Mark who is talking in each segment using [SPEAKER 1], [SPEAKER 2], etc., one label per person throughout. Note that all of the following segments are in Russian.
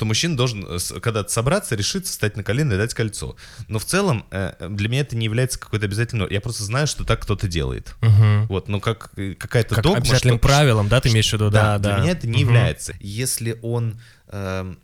[SPEAKER 1] что мужчина должен э, когда-то собраться, решиться, встать на колено и дать кольцо. Но в целом э, для меня это не является какой-то обязательной... нормой. Я просто знаю, что так кто-то делает.
[SPEAKER 2] Мгм.
[SPEAKER 1] Вот, ну как э, какая-то
[SPEAKER 2] Как
[SPEAKER 1] догма,
[SPEAKER 2] обязательным
[SPEAKER 1] что-
[SPEAKER 2] правилом, да, ты имеешь в виду? Да, да.
[SPEAKER 1] для меня это не
[SPEAKER 2] Мгм.
[SPEAKER 1] является. Если он эм,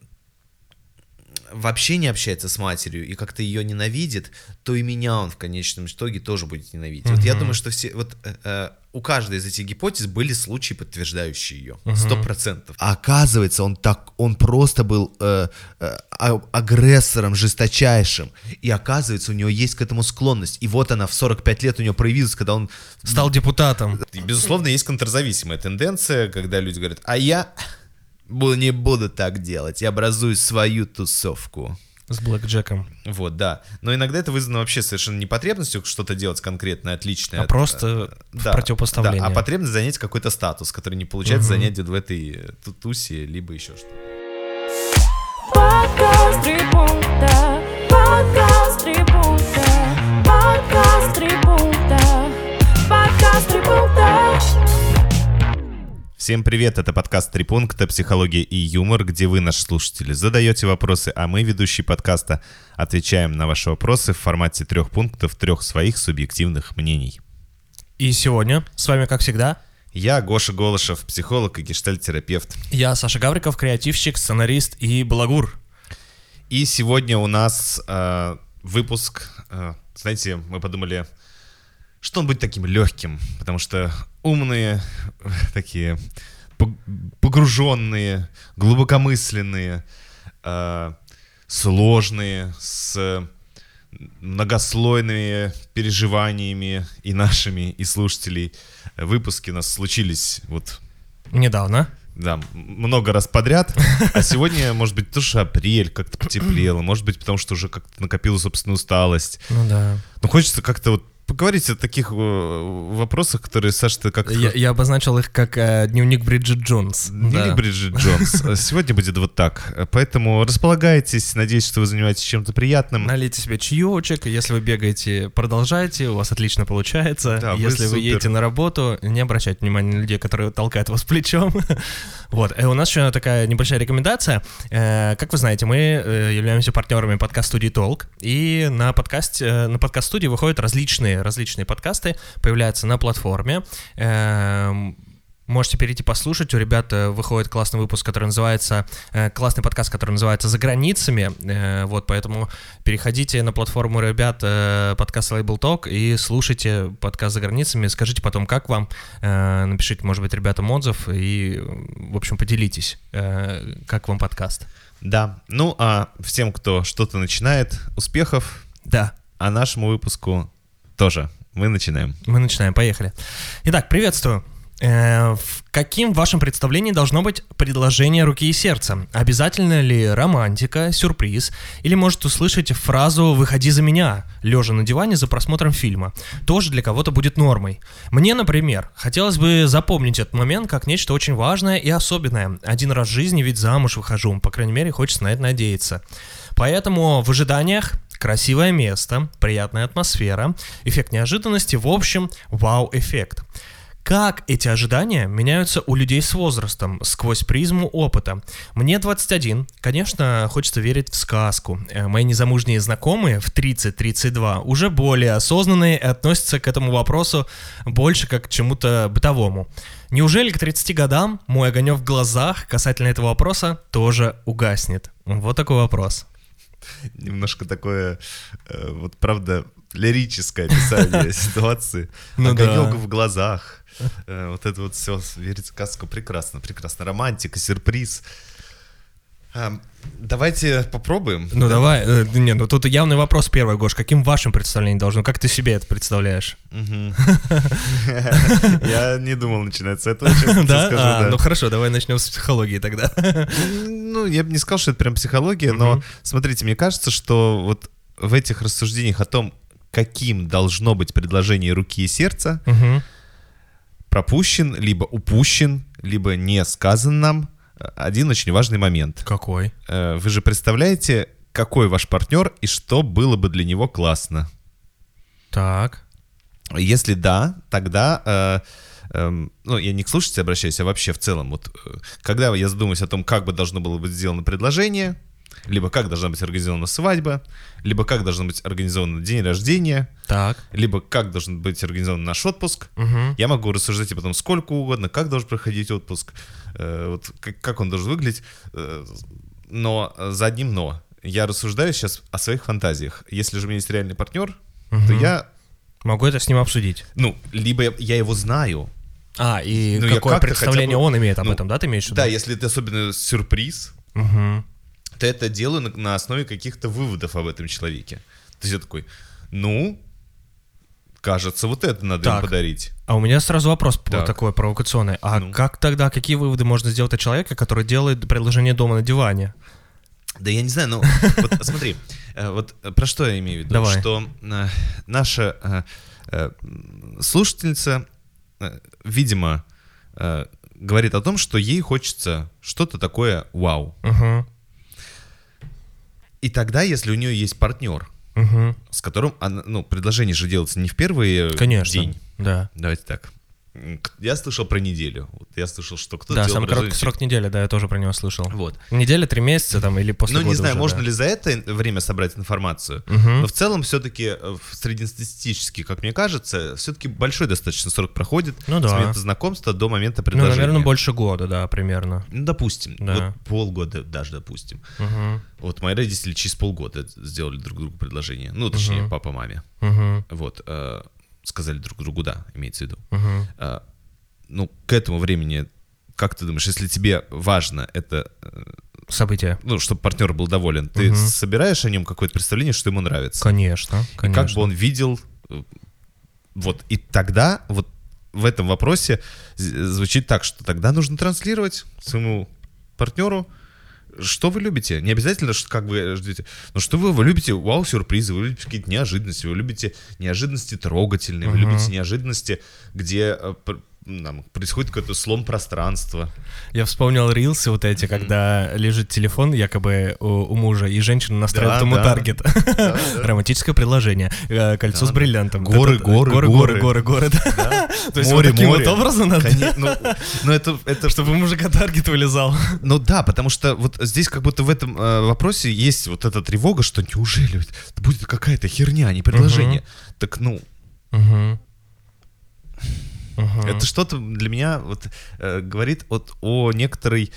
[SPEAKER 1] вообще не общается с матерью и как-то ее ненавидит, то и меня он в конечном итоге тоже будет ненавидеть. Вот я думаю, что все вот э, э, у каждой из этих гипотез были случаи, подтверждающие ее. Сто процентов. А оказывается, он так, он просто был э, э, а- агрессором жесточайшим. И оказывается, у него есть к этому склонность. И вот она в 45 лет у него проявилась, когда он
[SPEAKER 2] Стал депутатом.
[SPEAKER 1] и, безусловно, есть контрзависимая тенденция, когда люди говорят, а я не буду так делать, я образую свою тусовку.
[SPEAKER 2] С Блэк Джеком.
[SPEAKER 1] Вот, да. Но иногда это вызвано вообще совершенно не потребностью что-то делать конкретное, отличное.
[SPEAKER 2] А
[SPEAKER 1] от-
[SPEAKER 2] просто в
[SPEAKER 1] да,
[SPEAKER 2] противопоставлении.
[SPEAKER 1] Да, а потребность занять какой-то статус, который не получается
[SPEAKER 2] Мгм.
[SPEAKER 1] занять в этой э, ту- тусе, либо еще что-то.
[SPEAKER 3] Подкаст три пункта, подкаст три пункта, подкаст три пункта, подкаст три пункта.
[SPEAKER 1] Всем привет, это подкаст «Три пункта. Психология и юмор», где вы, наши слушатели, задаете вопросы, а мы, ведущие подкаста, отвечаем на ваши вопросы в формате трех пунктов, трех своих субъективных мнений.
[SPEAKER 2] И сегодня с вами, как всегда,
[SPEAKER 1] Я Гоша Голышев, психолог и гештальтерапевт.
[SPEAKER 2] я, Саша Гавриков, креативщик, сценарист и балагур.
[SPEAKER 1] И сегодня у нас э, выпуск, э, знаете, мы подумали, что он будет таким легким, потому что умные, такие пог- погруженные, глубокомысленные, э, сложные, с многослойными переживаниями и нашими, и слушателей. Выпуски у нас случились вот
[SPEAKER 2] Недавно.
[SPEAKER 1] да, много раз подряд. А сегодня, может быть, тоже апрель как-то потеплело. Может быть, потому что уже как-то накопила собственную усталость.
[SPEAKER 2] Ну да.
[SPEAKER 1] Ну, хочется как-то вот поговорить о таких э, вопросах, которые, Саша, ты как...
[SPEAKER 2] Я, я обозначил их как э, дневник Бриджит Джонс.
[SPEAKER 1] Дневник
[SPEAKER 2] Да.
[SPEAKER 1] Бриджит Джонс. Сегодня будет вот так. Поэтому располагайтесь. Надеюсь, что вы занимаетесь чем-то приятным.
[SPEAKER 2] Налейте себе чаечек, если вы бегаете, продолжайте, у вас отлично получается.
[SPEAKER 1] Да, вы
[SPEAKER 2] если вы
[SPEAKER 1] супер.
[SPEAKER 2] едете на работу, не обращайте внимания на людей, которые толкают вас плечом. Вот, и у нас еще такая небольшая рекомендация. Э, Как вы знаете, мы э, являемся партнерами подкаст-студии Толк, и на подкасте, э, на подкаст-студии выходят различные, различные подкасты, появляются на платформе. Эм, Можете перейти послушать. У ребят э, выходит классный выпуск, который называется... э, Классный подкаст, который называется «За границами». Э, Вот, поэтому переходите на платформу ребят подкаст Label Talk и слушайте подкаст «За границами». Скажите потом, как вам. Напишите, может быть, ребятам отзыв и, в общем, поделитесь, как вам подкаст.
[SPEAKER 1] Да. Ну, а всем, кто что-то начинает, успехов.
[SPEAKER 2] Да,
[SPEAKER 1] А нашему выпуску тоже. Мы начинаем.
[SPEAKER 2] мы начинаем, поехали. Итак, приветствую. Э, В каким вашем представлении должно быть предложение руки и сердца? Обязательно ли романтика, сюрприз? Или может услышать фразу «выходи за меня», лежа на диване за просмотром фильма? Тоже для кого-то будет нормой. Мне, например, хотелось бы запомнить этот момент как нечто очень важное и особенное. Один раз в жизни ведь замуж выхожу, по крайней мере, хочется на это надеяться. Поэтому в ожиданиях красивое место, приятная атмосфера, эффект неожиданности, в общем, вау-эффект. Как эти ожидания меняются у людей с возрастом, сквозь призму опыта? Мне 21. Конечно, хочется верить в сказку. Э, Мои незамужние знакомые в 30-32 уже более осознанные и относятся к этому вопросу больше как к чему-то бытовому. Неужели к 30 годам мой огонек в глазах касательно этого вопроса тоже угаснет? Вот такой вопрос.
[SPEAKER 1] Немножко такое, э, вот правда, лирическое описание ситуации.
[SPEAKER 2] Ну
[SPEAKER 1] Огонек
[SPEAKER 2] да.
[SPEAKER 1] в глазах. Э, Вот это вот все, верить в сказку прекрасно, прекрасно. Романтика, сюрприз. А, Давайте попробуем.
[SPEAKER 2] Ну давай, э, не, ну тут явный вопрос первый, Гош, каким вашим представлением должно, как ты себе это представляешь?
[SPEAKER 1] Я не думал начинать с этого,
[SPEAKER 2] Да? А,
[SPEAKER 1] да.
[SPEAKER 2] Ну хорошо, давай начнем с психологии тогда.
[SPEAKER 1] Ну, я бы не сказал, что это прям психология, но смотрите, мне кажется, что вот в этих рассуждениях о том, каким должно быть предложение руки и сердца, пропущен, либо упущен, либо не сказан нам один очень важный момент.
[SPEAKER 2] Какой?
[SPEAKER 1] Э, Вы же представляете, какой ваш партнер и что было бы для него классно?
[SPEAKER 2] Так.
[SPEAKER 1] Если да, тогда э, эм, ну, я не к слушателю обращаюсь, а вообще в целом, вот, э, когда я задумываюсь о том, как бы должно было быть сделано предложение, либо как должна быть организована свадьба, либо как должен быть организован день рождения,
[SPEAKER 2] Так.
[SPEAKER 1] либо как должен быть организован наш отпуск.
[SPEAKER 2] Мгм.
[SPEAKER 1] Я могу рассуждать и потом сколько угодно, как должен проходить отпуск, э, вот, как, как он должен выглядеть, э, но за одним но. Я рассуждаю сейчас о своих фантазиях. Если же у меня есть реальный партнер, то
[SPEAKER 2] Мгм.
[SPEAKER 1] я,
[SPEAKER 2] Могу это с ним обсудить.
[SPEAKER 1] ну, либо я, я его знаю.
[SPEAKER 2] А, и
[SPEAKER 1] Ну,
[SPEAKER 2] какое представление
[SPEAKER 1] бы-
[SPEAKER 2] он имеет об
[SPEAKER 1] ну,
[SPEAKER 2] этом, да, ты имеешь в виду?
[SPEAKER 1] Да, если это особенно сюрприз,
[SPEAKER 2] Мгм.
[SPEAKER 1] То это делаю на, на основе каких-то выводов об этом человеке. То есть я такой, ну, кажется, вот это надо
[SPEAKER 2] Так.
[SPEAKER 1] им подарить.
[SPEAKER 2] А у меня сразу вопрос
[SPEAKER 1] Так.
[SPEAKER 2] такой провокационный. А
[SPEAKER 1] Ну.
[SPEAKER 2] как тогда, какие выводы можно сделать от человека, который делает предложение дома на диване?
[SPEAKER 1] Да я не знаю, ну вот смотри, э, вот э, про что я имею в виду?
[SPEAKER 2] Давай.
[SPEAKER 1] Что э, наша слушательница, видимо, говорит о том, что ей хочется что-то такое вау.
[SPEAKER 2] Угу.
[SPEAKER 1] И тогда, если у нее есть партнер,
[SPEAKER 2] Угу.
[SPEAKER 1] с которым, она, ну, предложение же делается не в первый
[SPEAKER 2] Конечно.
[SPEAKER 1] день.
[SPEAKER 2] Да.
[SPEAKER 1] Давайте так. Я слышал про неделю. Вот я слышал, что кто-то
[SPEAKER 2] Да, самый короткий срок недели, да, я тоже про него слышал.
[SPEAKER 1] Вот.
[SPEAKER 2] Неделя, три месяца там или после
[SPEAKER 1] Ну, не знаю,
[SPEAKER 2] уже,
[SPEAKER 1] можно
[SPEAKER 2] да.
[SPEAKER 1] ли за это время собрать информацию.
[SPEAKER 2] Мгм.
[SPEAKER 1] Но в целом все-таки среднестатистически, как мне кажется, все-таки большой достаточно срок проходит
[SPEAKER 2] Ну
[SPEAKER 1] с
[SPEAKER 2] да.
[SPEAKER 1] момента знакомства до момента
[SPEAKER 2] Ну,
[SPEAKER 1] предложения.
[SPEAKER 2] наверное, больше года, да, примерно.
[SPEAKER 1] Ну, допустим.
[SPEAKER 2] Да.
[SPEAKER 1] Вот полгода даже, допустим.
[SPEAKER 2] Угу.
[SPEAKER 1] Вот мои родители через полгода сделали друг другу предложение. Ну, точнее,
[SPEAKER 2] Мгм.
[SPEAKER 1] папа маме.
[SPEAKER 2] Угу.
[SPEAKER 1] Вот. э, сказали друг другу да, имеется в виду.
[SPEAKER 2] Угу.
[SPEAKER 1] Э, ну, к этому времени, как ты думаешь, если тебе важно это, э,
[SPEAKER 2] События.
[SPEAKER 1] ну, чтобы партнер был доволен, ты
[SPEAKER 2] Мгм.
[SPEAKER 1] собираешь о нем какое-то представление, что ему нравится?
[SPEAKER 2] Конечно,
[SPEAKER 1] И
[SPEAKER 2] конечно.
[SPEAKER 1] как бы он видел, э, вот, и тогда вот в этом вопросе звучит так, что тогда нужно транслировать своему партнеру, что вы любите. Не обязательно, что как вы ждете, но что вы, вы любите вау-сюрпризы, вы любите какие-то неожиданности, вы любите неожиданности трогательные, вы
[SPEAKER 2] Мгм.
[SPEAKER 1] любите неожиданности, где э, там, происходит какой-то слом пространства.
[SPEAKER 2] Я вспомнил рилсы вот эти, когда лежит телефон якобы у, у мужа, и женщина настраивает
[SPEAKER 1] Да,
[SPEAKER 2] ему
[SPEAKER 1] да.
[SPEAKER 2] таргет. Романтическое предложение. Э, Кольцо
[SPEAKER 1] Да,
[SPEAKER 2] с
[SPEAKER 1] да.
[SPEAKER 2] бриллиантом.
[SPEAKER 1] Горы,
[SPEAKER 2] Это-
[SPEAKER 1] горы,
[SPEAKER 2] горы,
[SPEAKER 1] горы.
[SPEAKER 2] горы, горы, да. То есть вот
[SPEAKER 1] Море,
[SPEAKER 2] таким вот
[SPEAKER 1] море.
[SPEAKER 2] образом надо,
[SPEAKER 1] Коне- Ну, ну, это, это
[SPEAKER 2] чтобы мужика таргет вылезал.
[SPEAKER 1] Ну да, потому что вот здесь как будто в этом э, вопросе есть вот эта тревога, что неужели будет какая-то херня, а не предложение. Так ну,
[SPEAKER 2] Мгм. Мгм.
[SPEAKER 1] это что-то для меня вот э, говорит вот о некоторой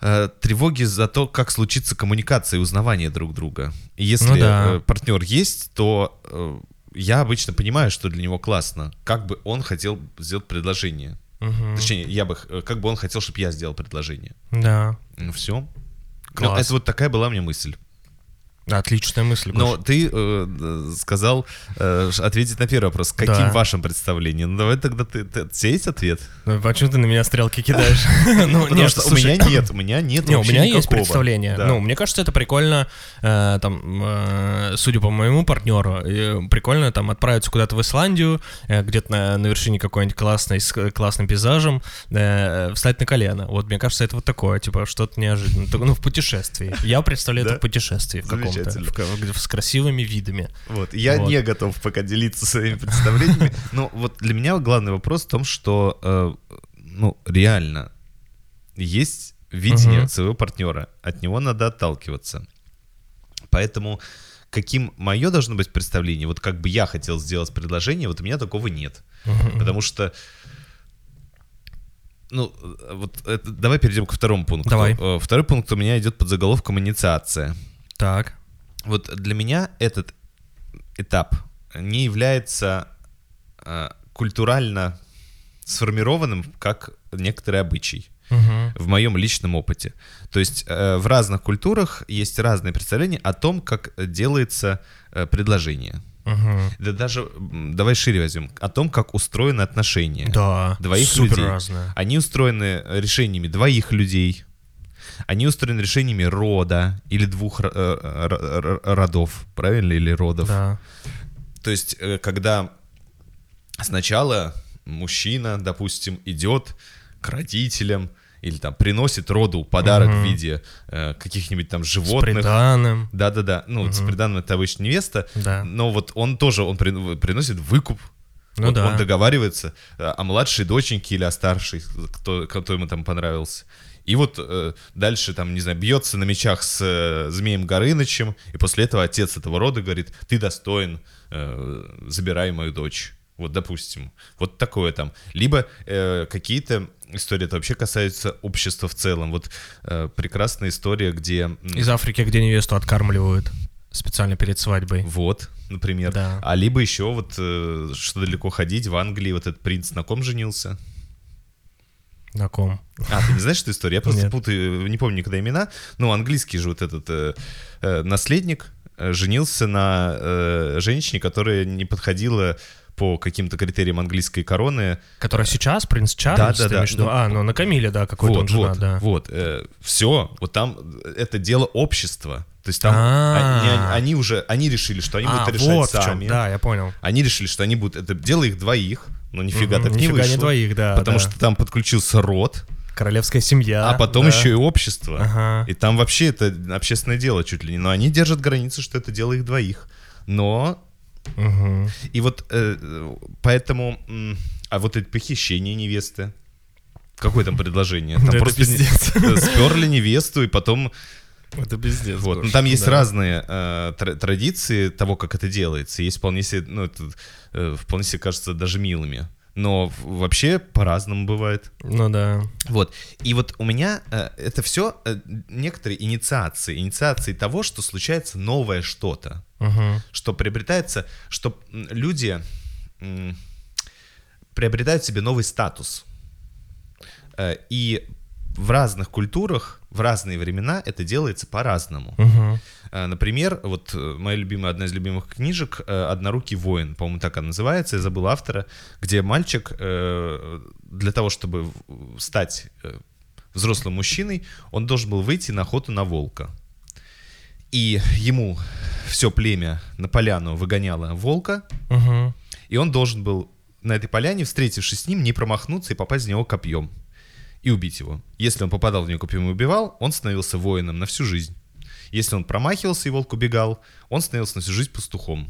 [SPEAKER 1] э, тревоге за то, как случится коммуникация и узнавание друг друга. И если
[SPEAKER 2] Ну да.
[SPEAKER 1] э, партнер есть, то э, я обычно понимаю, что для него классно, как бы он хотел сделать предложение.
[SPEAKER 2] Мгм.
[SPEAKER 1] Точнее, я бы, х- как бы он хотел, чтобы я сделал предложение.
[SPEAKER 2] Да.
[SPEAKER 1] Ну все.
[SPEAKER 2] Класс.
[SPEAKER 1] это вот такая была меня мысль.
[SPEAKER 2] Отличная мысль,
[SPEAKER 1] Но
[SPEAKER 2] Гош.
[SPEAKER 1] ты э, сказал э, ответить на первый вопрос. Каким
[SPEAKER 2] Да.
[SPEAKER 1] вашим представлением? Ну давай тогда ты, ты, у тебя есть ответ?
[SPEAKER 2] Ну, Почему ты на меня стрелки кидаешь? Ну,
[SPEAKER 1] Потому
[SPEAKER 2] нет,
[SPEAKER 1] что у
[SPEAKER 2] слушай,
[SPEAKER 1] меня нет, у меня нет
[SPEAKER 2] Не, у меня есть
[SPEAKER 1] никакого.
[SPEAKER 2] представление.
[SPEAKER 1] Да.
[SPEAKER 2] Ну, мне кажется, это прикольно, э, там, э, судя по моему партнеру, э, прикольно там отправиться куда-то в Исландию, э, где-то на, на вершине какой-нибудь классной, с классным пейзажем, э, встать на колено. Вот, мне кажется, это вот такое, типа, что-то неожиданное. Ну, в путешествии. Я представляю это в путешествии в каком-то,
[SPEAKER 1] Замечательно.
[SPEAKER 2] в с красивыми видами.
[SPEAKER 1] Вот. Я
[SPEAKER 2] Вот.
[SPEAKER 1] не готов пока делиться своими представлениями. Но вот для меня главный вопрос в том, что э, ну, реально есть видение
[SPEAKER 2] Мгм.
[SPEAKER 1] своего партнера. От него надо отталкиваться. Поэтому каким мое должно быть представление, вот как бы я хотел сделать предложение, вот у меня такого нет. Потому что ну, э, вот это- давай перейдем ко второму пункту.
[SPEAKER 2] Давай.
[SPEAKER 1] Э, Второй пункт у меня идет под заголовком инициация.
[SPEAKER 2] Так.
[SPEAKER 1] Вот для меня этот этап не является э, культурально сформированным как некоторый обычай
[SPEAKER 2] Мгм.
[SPEAKER 1] в моем личном опыте. То есть э, в разных культурах есть разные представления о том, как делается э, предложение.
[SPEAKER 2] Мгм.
[SPEAKER 1] Да даже давай шире возьмем о том, как устроены отношения
[SPEAKER 2] Да,
[SPEAKER 1] двоих
[SPEAKER 2] супер
[SPEAKER 1] людей.
[SPEAKER 2] разное.
[SPEAKER 1] Они устроены решениями двоих людей. Они устроены решениями рода или двух э, ро- ро- родов, правильно, или родов.
[SPEAKER 2] Да.
[SPEAKER 1] То есть, э, когда сначала мужчина, допустим, идет к родителям или там приносит роду подарок
[SPEAKER 2] Мгм.
[SPEAKER 1] в виде э, каких-нибудь там
[SPEAKER 2] С
[SPEAKER 1] животных.
[SPEAKER 2] приданым.
[SPEAKER 1] Да-да-да. Ну, вот с
[SPEAKER 2] Мгм.
[SPEAKER 1] приданным это обычно невеста.
[SPEAKER 2] Да.
[SPEAKER 1] Но вот он тоже, он при- приносит выкуп
[SPEAKER 2] Ну
[SPEAKER 1] Вот
[SPEAKER 2] да.
[SPEAKER 1] Он договаривается э, о младшей доченьке или о старшей, кто, кто ему там понравился. И вот э, дальше там, не знаю, бьется на мечах с э, Змеем Горынычем, и после этого отец этого рода говорит, ты достоин, э, забирай мою дочь. Вот, допустим. Вот такое там. Либо э, какие-то истории, это вообще касаются общества в целом. Вот э, прекрасная история, где...
[SPEAKER 2] Из Африки, где невесту откармливают специально перед свадьбой.
[SPEAKER 1] Вот, например.
[SPEAKER 2] Да.
[SPEAKER 1] А либо еще вот, э, что далеко ходить, в Англии вот этот принц на ком женился?
[SPEAKER 2] На ком?
[SPEAKER 1] А, ты не знаешь эту историю? Я просто
[SPEAKER 2] Нет.
[SPEAKER 1] путаю, не помню никогда имена. Ну, английский же вот этот э, э, наследник э, женился на э, женщине, которая не подходила по каким-то критериям английской короны.
[SPEAKER 2] Которая сейчас, принц Чарльз,
[SPEAKER 1] Да, да, да.
[SPEAKER 2] виду?
[SPEAKER 1] Ну,
[SPEAKER 2] А, ну на Камиле, да, какой-то он жена,
[SPEAKER 1] вот,
[SPEAKER 2] да.
[SPEAKER 1] вот. все, вот там э, это дело общества. То есть там
[SPEAKER 2] А.
[SPEAKER 1] они, они уже, они решили, что они
[SPEAKER 2] А,
[SPEAKER 1] будут решать
[SPEAKER 2] вот
[SPEAKER 1] сами.
[SPEAKER 2] да, я понял.
[SPEAKER 1] Они решили, что они будут... Это дело их двоих, но нифига
[SPEAKER 2] Мгм,
[SPEAKER 1] так не
[SPEAKER 2] нифига не
[SPEAKER 1] вышло.
[SPEAKER 2] двоих, да,
[SPEAKER 1] Потому
[SPEAKER 2] да.
[SPEAKER 1] что там подключился род,
[SPEAKER 2] Королевская семья.
[SPEAKER 1] а потом
[SPEAKER 2] да.
[SPEAKER 1] еще и общество.
[SPEAKER 2] Ага.
[SPEAKER 1] И там вообще это общественное дело чуть ли не. Но они держат границы, что это дело их двоих. Но...
[SPEAKER 2] Мгм.
[SPEAKER 1] И вот э, поэтому... А вот это похищение невесты... Какое там предложение? Там просто сперли невесту, и потом...
[SPEAKER 2] Это пиздец.
[SPEAKER 1] Вот. Ну,
[SPEAKER 2] Гош,
[SPEAKER 1] там есть
[SPEAKER 2] да.
[SPEAKER 1] разные э, тра- традиции того, как это делается. Есть вполне себе, ну, это, э, вполне себе кажется даже милыми. Но вообще по-разному бывает.
[SPEAKER 2] Ну да.
[SPEAKER 1] Вот. И вот у меня э, это все некоторые инициации. Инициации того, что случается новое что-то.
[SPEAKER 2] Мгм.
[SPEAKER 1] Что приобретается, что люди приобретают себе новый статус. Э, И в разных культурах, в разные времена это делается по-разному. Э, Например, вот э, моя любимая, одна из любимых книжек «Однорукий воин», по-моему, так она называется, я забыл автора, где мальчик для того, чтобы стать взрослым мужчиной, он должен был выйти на охоту на волка. И ему все племя на поляну выгоняло волка,
[SPEAKER 2] Мгм.
[SPEAKER 1] и он должен был на этой поляне, встретившись с ним, не промахнуться и попасть в него копьем и убить его. Если он попадал в него копьем и убивал, он становился воином на всю жизнь. Если он промахивался и волк убегал, он становился на всю жизнь пастухом.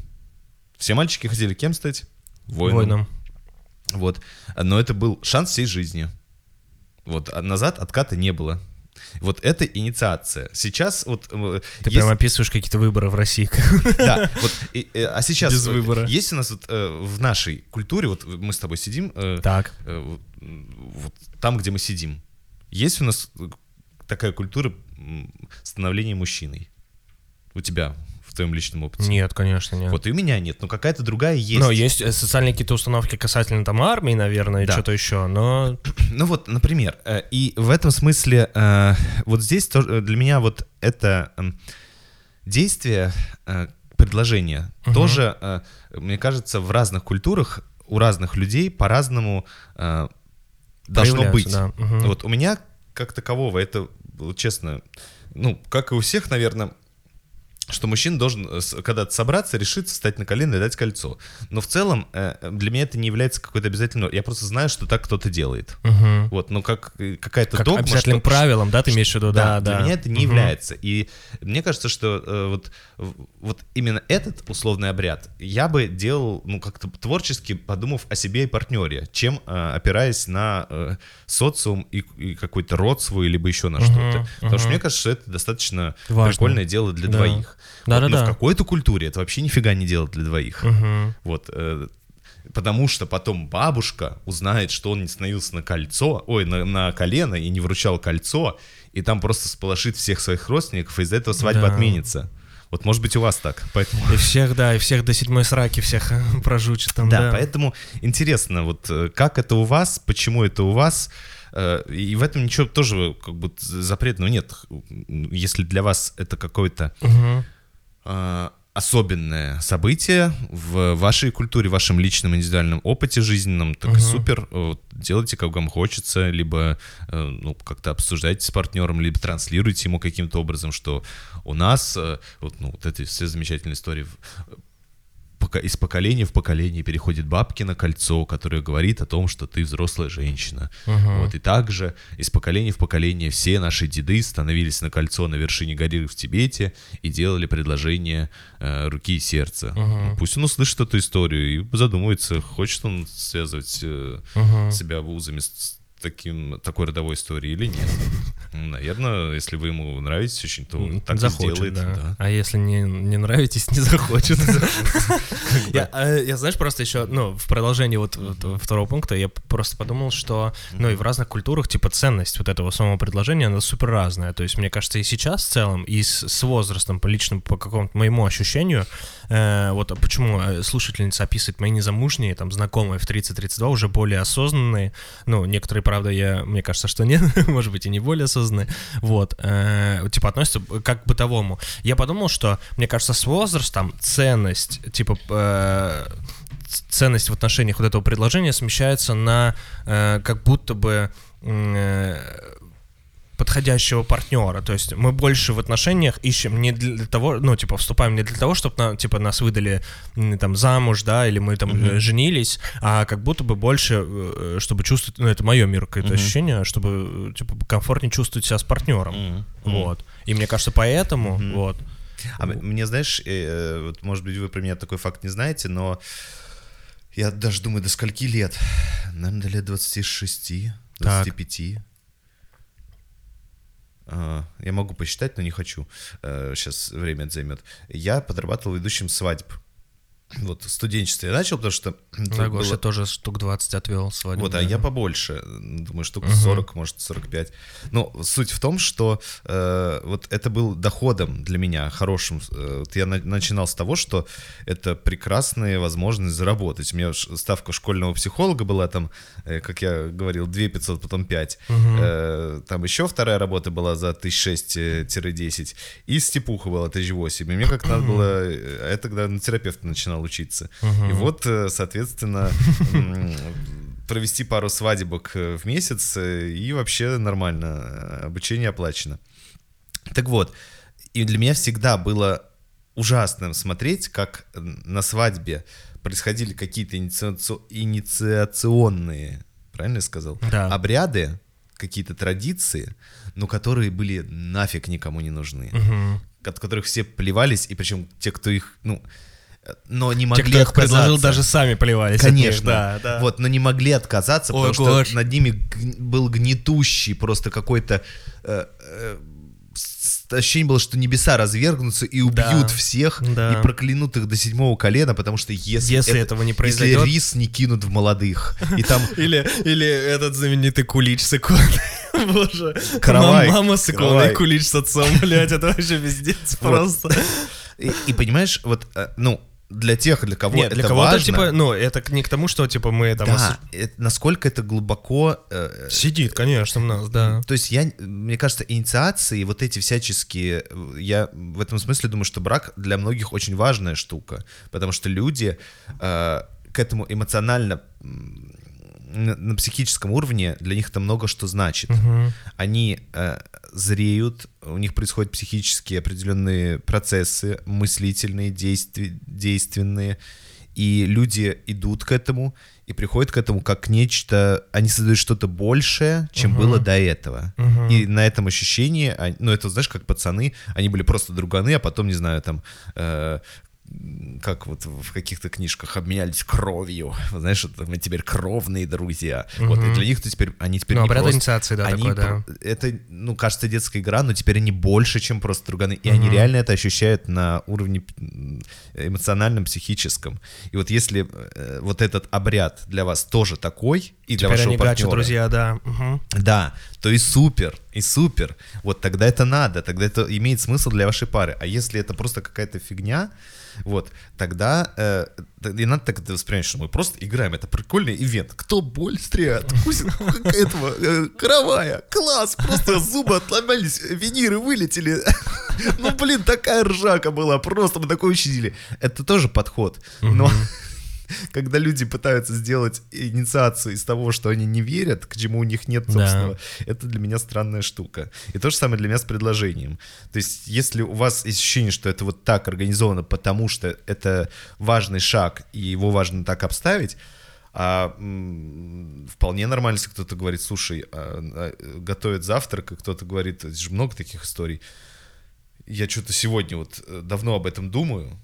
[SPEAKER 1] Все мальчики хотели кем стать? Воином.
[SPEAKER 2] Воином.
[SPEAKER 1] Вот. Но это был шанс всей жизни. Вот. А назад отката не было. Вот это инициация. Сейчас вот... э,
[SPEAKER 2] Ты
[SPEAKER 1] есть-
[SPEAKER 2] прям описываешь какие-то выборы в России.
[SPEAKER 1] да, вот, и, э, а сейчас
[SPEAKER 2] Без выбора.
[SPEAKER 1] есть у нас вот э, в нашей культуре, вот мы с тобой сидим, э,
[SPEAKER 2] Так.
[SPEAKER 1] э, вот, там, где мы сидим, есть у нас э, такая культура становления мужчиной? У тебя твоем личном опыте?
[SPEAKER 2] Нет, конечно, нет.
[SPEAKER 1] Вот и у меня нет, но какая-то другая есть.
[SPEAKER 2] Но есть э, социальные какие-то установки касательно там армии, наверное, и
[SPEAKER 1] Да.
[SPEAKER 2] что-то еще, но...
[SPEAKER 1] Ну вот, например, э, и в этом смысле э, вот здесь тоже для меня вот это эм, действие, предложение
[SPEAKER 2] Мгм.
[SPEAKER 1] тоже, мне кажется, в разных культурах у разных людей по-разному должно быть.
[SPEAKER 2] да. Мгм.
[SPEAKER 1] Вот у меня как такового это, честно, ну, как и у всех, наверное, что мужчина должен э, когда-то собраться, решиться, встать на колено и дать кольцо. Но в целом э, для меня это не является какой-то обязательной... Я просто знаю, что так кто-то делает.
[SPEAKER 2] Мгм.
[SPEAKER 1] Вот, ну как э, какая-то
[SPEAKER 2] Как
[SPEAKER 1] догма,
[SPEAKER 2] обязательным
[SPEAKER 1] что-
[SPEAKER 2] правилом, да, ты имеешь в виду? Да,
[SPEAKER 1] для
[SPEAKER 2] да.
[SPEAKER 1] меня это не
[SPEAKER 2] Мгм.
[SPEAKER 1] является. И мне кажется, что э, вот, вот именно этот условный обряд я бы делал, ну, как-то творчески, подумав о себе и партнере, чем э, опираясь на э, социум и, и какой-то род свой, либо еще на
[SPEAKER 2] Мгм,
[SPEAKER 1] что-то. Потому что мне кажется, что это достаточно
[SPEAKER 2] Важно.
[SPEAKER 1] прикольное дело для
[SPEAKER 2] Да.
[SPEAKER 1] двоих.
[SPEAKER 2] Да-да-да.
[SPEAKER 1] Вот, но в какой-то культуре это вообще нифига не дело для двоих.
[SPEAKER 2] Мгм.
[SPEAKER 1] Вот, э, потому что потом бабушка узнает, что он не становился на кольцо, ой, на, на колено и не вручал кольцо, и там просто сполошит всех своих родственников, и из-за этого свадьба
[SPEAKER 2] Да.
[SPEAKER 1] отменится. Вот может быть у вас так, поэтому...
[SPEAKER 2] И всех, да, и всех до седьмой сраки всех прожучит там,
[SPEAKER 1] Да,
[SPEAKER 2] да.
[SPEAKER 1] поэтому интересно, вот э, как это у вас, почему это у вас, э, и в этом ничего тоже как бы запретного нет. Если для вас это какое-то э, особенное событие в вашей культуре, в вашем личном индивидуальном опыте жизненном, так
[SPEAKER 2] Мгм.
[SPEAKER 1] супер, э, вот делайте, как вам хочется, либо э, ну, как-то обсуждайте с партнером, либо транслируйте ему каким-то образом, что у нас э, вот, ну, вот эти все замечательные истории из поколения в поколение переходит бабкино кольцо, которое говорит о том, что ты взрослая женщина. Вот, и также из поколения в поколение все наши деды становились на кольцо на вершине горы в Тибете и делали предложение э, руки и сердца. Пусть он услышит эту историю и задумается, хочет он связывать э, себя вузами с таким, такой родовой историей или нет. Наверное, если вы ему нравитесь очень, то так и
[SPEAKER 2] захочет,
[SPEAKER 1] сделает.
[SPEAKER 2] да.
[SPEAKER 1] да.
[SPEAKER 2] А если не, не нравитесь, не захочет. Я, а, я, знаешь, просто еще, ну, в продолжении вот, второго пункта, я просто подумал, что, ну, и в разных культурах, типа, ценность вот этого самого предложения, она супер разная. То есть, мне кажется, и сейчас в целом, и с, с возрастом, по личному, по какому-то моему ощущению, э, вот а почему э, слушательница описывает мои незамужние, там, знакомые в 30-32, уже более осознанные, ну, некоторые, правда, я, мне кажется, что нет, может быть, и не более осознанные, вот, э, типа, относятся как к бытовому. Я подумал, что, мне кажется, с возрастом ценность, типа, э, ценность в отношениях вот этого предложения смещается на э, как будто бы э, подходящего партнера. То есть мы больше в отношениях ищем не для того, ну, типа, вступаем не для того, чтобы, типа, нас выдали там замуж, да, или мы там э, женились, а как будто бы больше, э, чтобы чувствовать, ну, это мое мир какое-то ощущение, чтобы, э, типа, комфортнее чувствовать себя с партнером. Вот. И мне кажется, поэтому, вот.
[SPEAKER 1] А мне, знаешь, вот, может быть, вы про меня такой факт не знаете, но я даже думаю, до скольки лет? Наверное, до лет 26, 25. А, Я могу посчитать, но не хочу. Сейчас время это займет. Я подрабатывал ведущим свадьб. Вот в студенчестве я начал, потому что...
[SPEAKER 2] Да, Гоша
[SPEAKER 1] было-
[SPEAKER 2] тоже штук 20 отвел свадьбу.
[SPEAKER 1] Вот, а я побольше, думаю, штук 40, может, 45. Но суть в том, что э, вот это был доходом для меня хорошим. Э, вот я на- начинал с того, что это прекрасная возможность заработать. У меня ставка школьного психолога была там, э, как я говорил, 2 500, потом 5. Э, там еще вторая работа была за 1006-10. И степуха была 1008. И мне как надо было... э, Я тогда на терапевта начинал учиться. И вот, э, соответственно, провести пару свадебок э, в месяц, э, и вообще нормально, обучение оплачено. Так вот, и для меня всегда было ужасным смотреть, как на свадьбе происходили какие-то инициаци- инициационные, правильно я сказал,
[SPEAKER 2] Да.
[SPEAKER 1] обряды, какие-то традиции, но которые были нафиг никому не нужны, от которых все плевались, и причем те, кто их, ну, но не
[SPEAKER 2] Те,
[SPEAKER 1] могли
[SPEAKER 2] кто их предложил,
[SPEAKER 1] отказаться.
[SPEAKER 2] даже сами плевались. от них,
[SPEAKER 1] Конечно,
[SPEAKER 2] да, да.
[SPEAKER 1] вот, но не могли отказаться,
[SPEAKER 2] Ой,
[SPEAKER 1] потому
[SPEAKER 2] Гош.
[SPEAKER 1] что над ними был гнетущий просто какой-то э, э, ощущение было, что небеса развергнутся и убьют
[SPEAKER 2] Да,
[SPEAKER 1] всех
[SPEAKER 2] да.
[SPEAKER 1] и проклянут их до седьмого колена, потому что если,
[SPEAKER 2] Если этого не произойдет-
[SPEAKER 1] если рис не кинут в молодых, и там
[SPEAKER 2] Или, или этот знаменитый кулич с иконой. Боже.
[SPEAKER 1] Каравай.
[SPEAKER 2] Мама, с иконой, кулич с отцом, блядь, это вообще пиздец просто.
[SPEAKER 1] и, и понимаешь, вот, э, ну, для тех, для кого
[SPEAKER 2] Нет,
[SPEAKER 1] это
[SPEAKER 2] для кого-то,
[SPEAKER 1] важно,
[SPEAKER 2] типа, ну, это не к тому, что, типа, мы там...
[SPEAKER 1] да, это- насколько это глубоко э,
[SPEAKER 2] Сидит, конечно, в нас, да.
[SPEAKER 1] То есть я, мне кажется, инициации, вот эти всяческие, э, я в этом смысле думаю, что брак для многих очень важная штука, потому что люди э, к этому эмоционально на, психическом уровне для них это много что значит. Они э, зреют, у них происходят психические определенные процессы, мыслительные, действи- действенные, и люди идут к этому и приходят к этому как нечто, они создают что-то большее, чем было до этого. И на этом ощущении, а- ну это знаешь, как пацаны, они были просто друганы, а потом, не знаю, там, э, как вот в каких-то книжках обменялись кровью, знаешь, вот мы теперь кровные друзья. Вот, и для них то теперь, они теперь
[SPEAKER 2] Ну,
[SPEAKER 1] не
[SPEAKER 2] обряд
[SPEAKER 1] просто-
[SPEAKER 2] инициации, да,
[SPEAKER 1] они
[SPEAKER 2] такой, да.
[SPEAKER 1] Это, ну, кажется, детская игра, но теперь они больше, чем просто друганы. И они реально это ощущают на уровне эмоциональном, психическом. И вот если э, вот этот обряд для вас тоже такой, и для
[SPEAKER 2] Теперь
[SPEAKER 1] вашего
[SPEAKER 2] они
[SPEAKER 1] партнера,
[SPEAKER 2] друзья, да. Мгм.
[SPEAKER 1] да, то и супер, и супер. Вот тогда это надо, тогда это имеет смысл для вашей пары. А если это просто какая-то фигня, вот, тогда э, не надо так это воспринимать, что мы просто играем. Это прикольный ивент. Кто быстрее откусит этого э, каравая? Класс! Просто зубы отломались, виниры вылетели. Ну, блин, такая ржака была, просто мы такое учили. Это тоже подход. Но когда люди пытаются сделать инициацию из того, что они не верят, к чему у них нет
[SPEAKER 2] Да.
[SPEAKER 1] собственного, это для меня странная штука. И то же самое для меня с предложением. То есть, если у вас есть ощущение, что это вот так организовано, потому что это важный шаг, и его важно так обставить, а вполне нормально, если кто-то говорит, слушай, а, а, готовят завтрак, и кто-то говорит, это же много таких историй. Я что-то сегодня вот э, давно об этом думаю,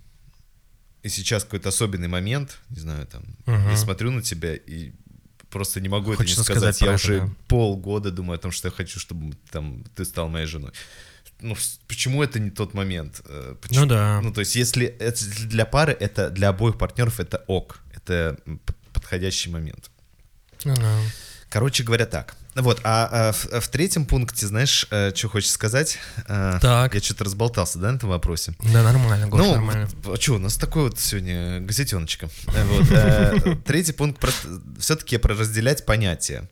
[SPEAKER 1] и сейчас какой-то особенный момент, не знаю, там,
[SPEAKER 2] Мгм.
[SPEAKER 1] я смотрю на тебя и просто не могу
[SPEAKER 2] Хочется
[SPEAKER 1] это не сказать.
[SPEAKER 2] сказать
[SPEAKER 1] я
[SPEAKER 2] про это,
[SPEAKER 1] уже
[SPEAKER 2] да.
[SPEAKER 1] полгода думаю о том, что я хочу, чтобы там ты стал моей женой. Ну, почему это не тот момент? Э, почему-
[SPEAKER 2] Ну да.
[SPEAKER 1] Ну, то есть, если это для пары, это для обоих партнеров это ок. Это подходящий момент.
[SPEAKER 2] Ну да.
[SPEAKER 1] Короче говоря, так. Вот, а, а в, а в третьем пункте, знаешь, что хочешь сказать? А,
[SPEAKER 2] Так.
[SPEAKER 1] Я что-то разболтался, да, на этом вопросе?
[SPEAKER 2] Да, нормально, Гош,
[SPEAKER 1] ну,
[SPEAKER 2] нормально.
[SPEAKER 1] а что, у нас такой вот сегодня газетеночка. Э, Вот, Третий пункт все-таки про разделять понятия.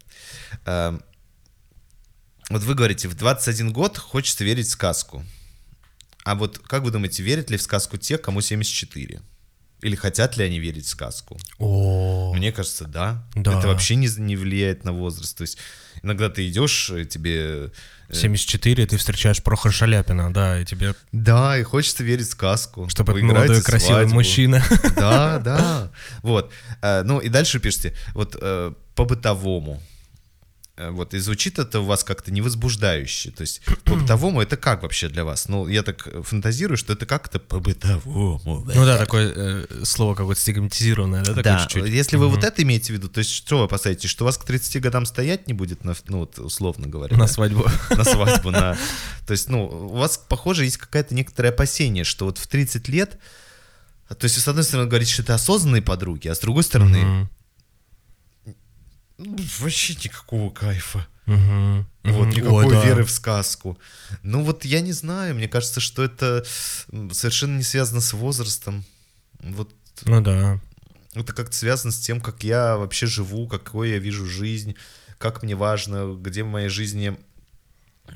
[SPEAKER 1] Вот вы говорите, в 21 год хочется верить в сказку. А вот как вы думаете, верят ли в сказку те, кому 74? Или хотят ли они верить в сказку?
[SPEAKER 2] О,
[SPEAKER 1] Мне кажется, да.
[SPEAKER 2] Да.
[SPEAKER 1] Это вообще не, не влияет на возраст. То есть иногда ты идешь, и тебе... э,
[SPEAKER 2] 74, ты встречаешь Прохора Шаляпина, да, и тебе,
[SPEAKER 1] Да, и хочется верить в сказку.
[SPEAKER 2] чтобы это молодой красивый
[SPEAKER 1] свадьбу.
[SPEAKER 2] мужчина.
[SPEAKER 1] Да, да. Вот. Э, Ну и дальше пишите. Вот э, по-бытовому. Э, Вот, и звучит это у вас как-то невозбуждающе. То есть по-бытовому это как вообще для вас? Ну, я так э, фантазирую, что это как-то по-бытовому.
[SPEAKER 2] Ну да, такое э, слово какое-то стигматизированное, да,
[SPEAKER 1] Да,
[SPEAKER 2] чуть-чуть.
[SPEAKER 1] если вы вот это имеете в виду, то есть что вы опасаетесь, что у вас к 30 годам стоять не будет, на, ну вот условно говоря,
[SPEAKER 2] На
[SPEAKER 1] да?
[SPEAKER 2] свадьбу.
[SPEAKER 1] на свадьбу, на... То есть, ну, у вас, похоже, есть какое-то некоторое опасение, что вот в 30 лет, то есть, с одной стороны, говорите, что это осознанные подруги, а с другой стороны,
[SPEAKER 2] Мгм.
[SPEAKER 1] Вообще никакого кайфа.
[SPEAKER 2] Мгм.
[SPEAKER 1] Вот, никакой
[SPEAKER 2] Ой, да.
[SPEAKER 1] веры в сказку. Ну вот я не знаю, мне кажется, что это совершенно не связано с возрастом. Вот
[SPEAKER 2] Ну да.
[SPEAKER 1] это как-то связано с тем, как я вообще живу, какой я вижу жизнь, как мне важно, где в моей жизни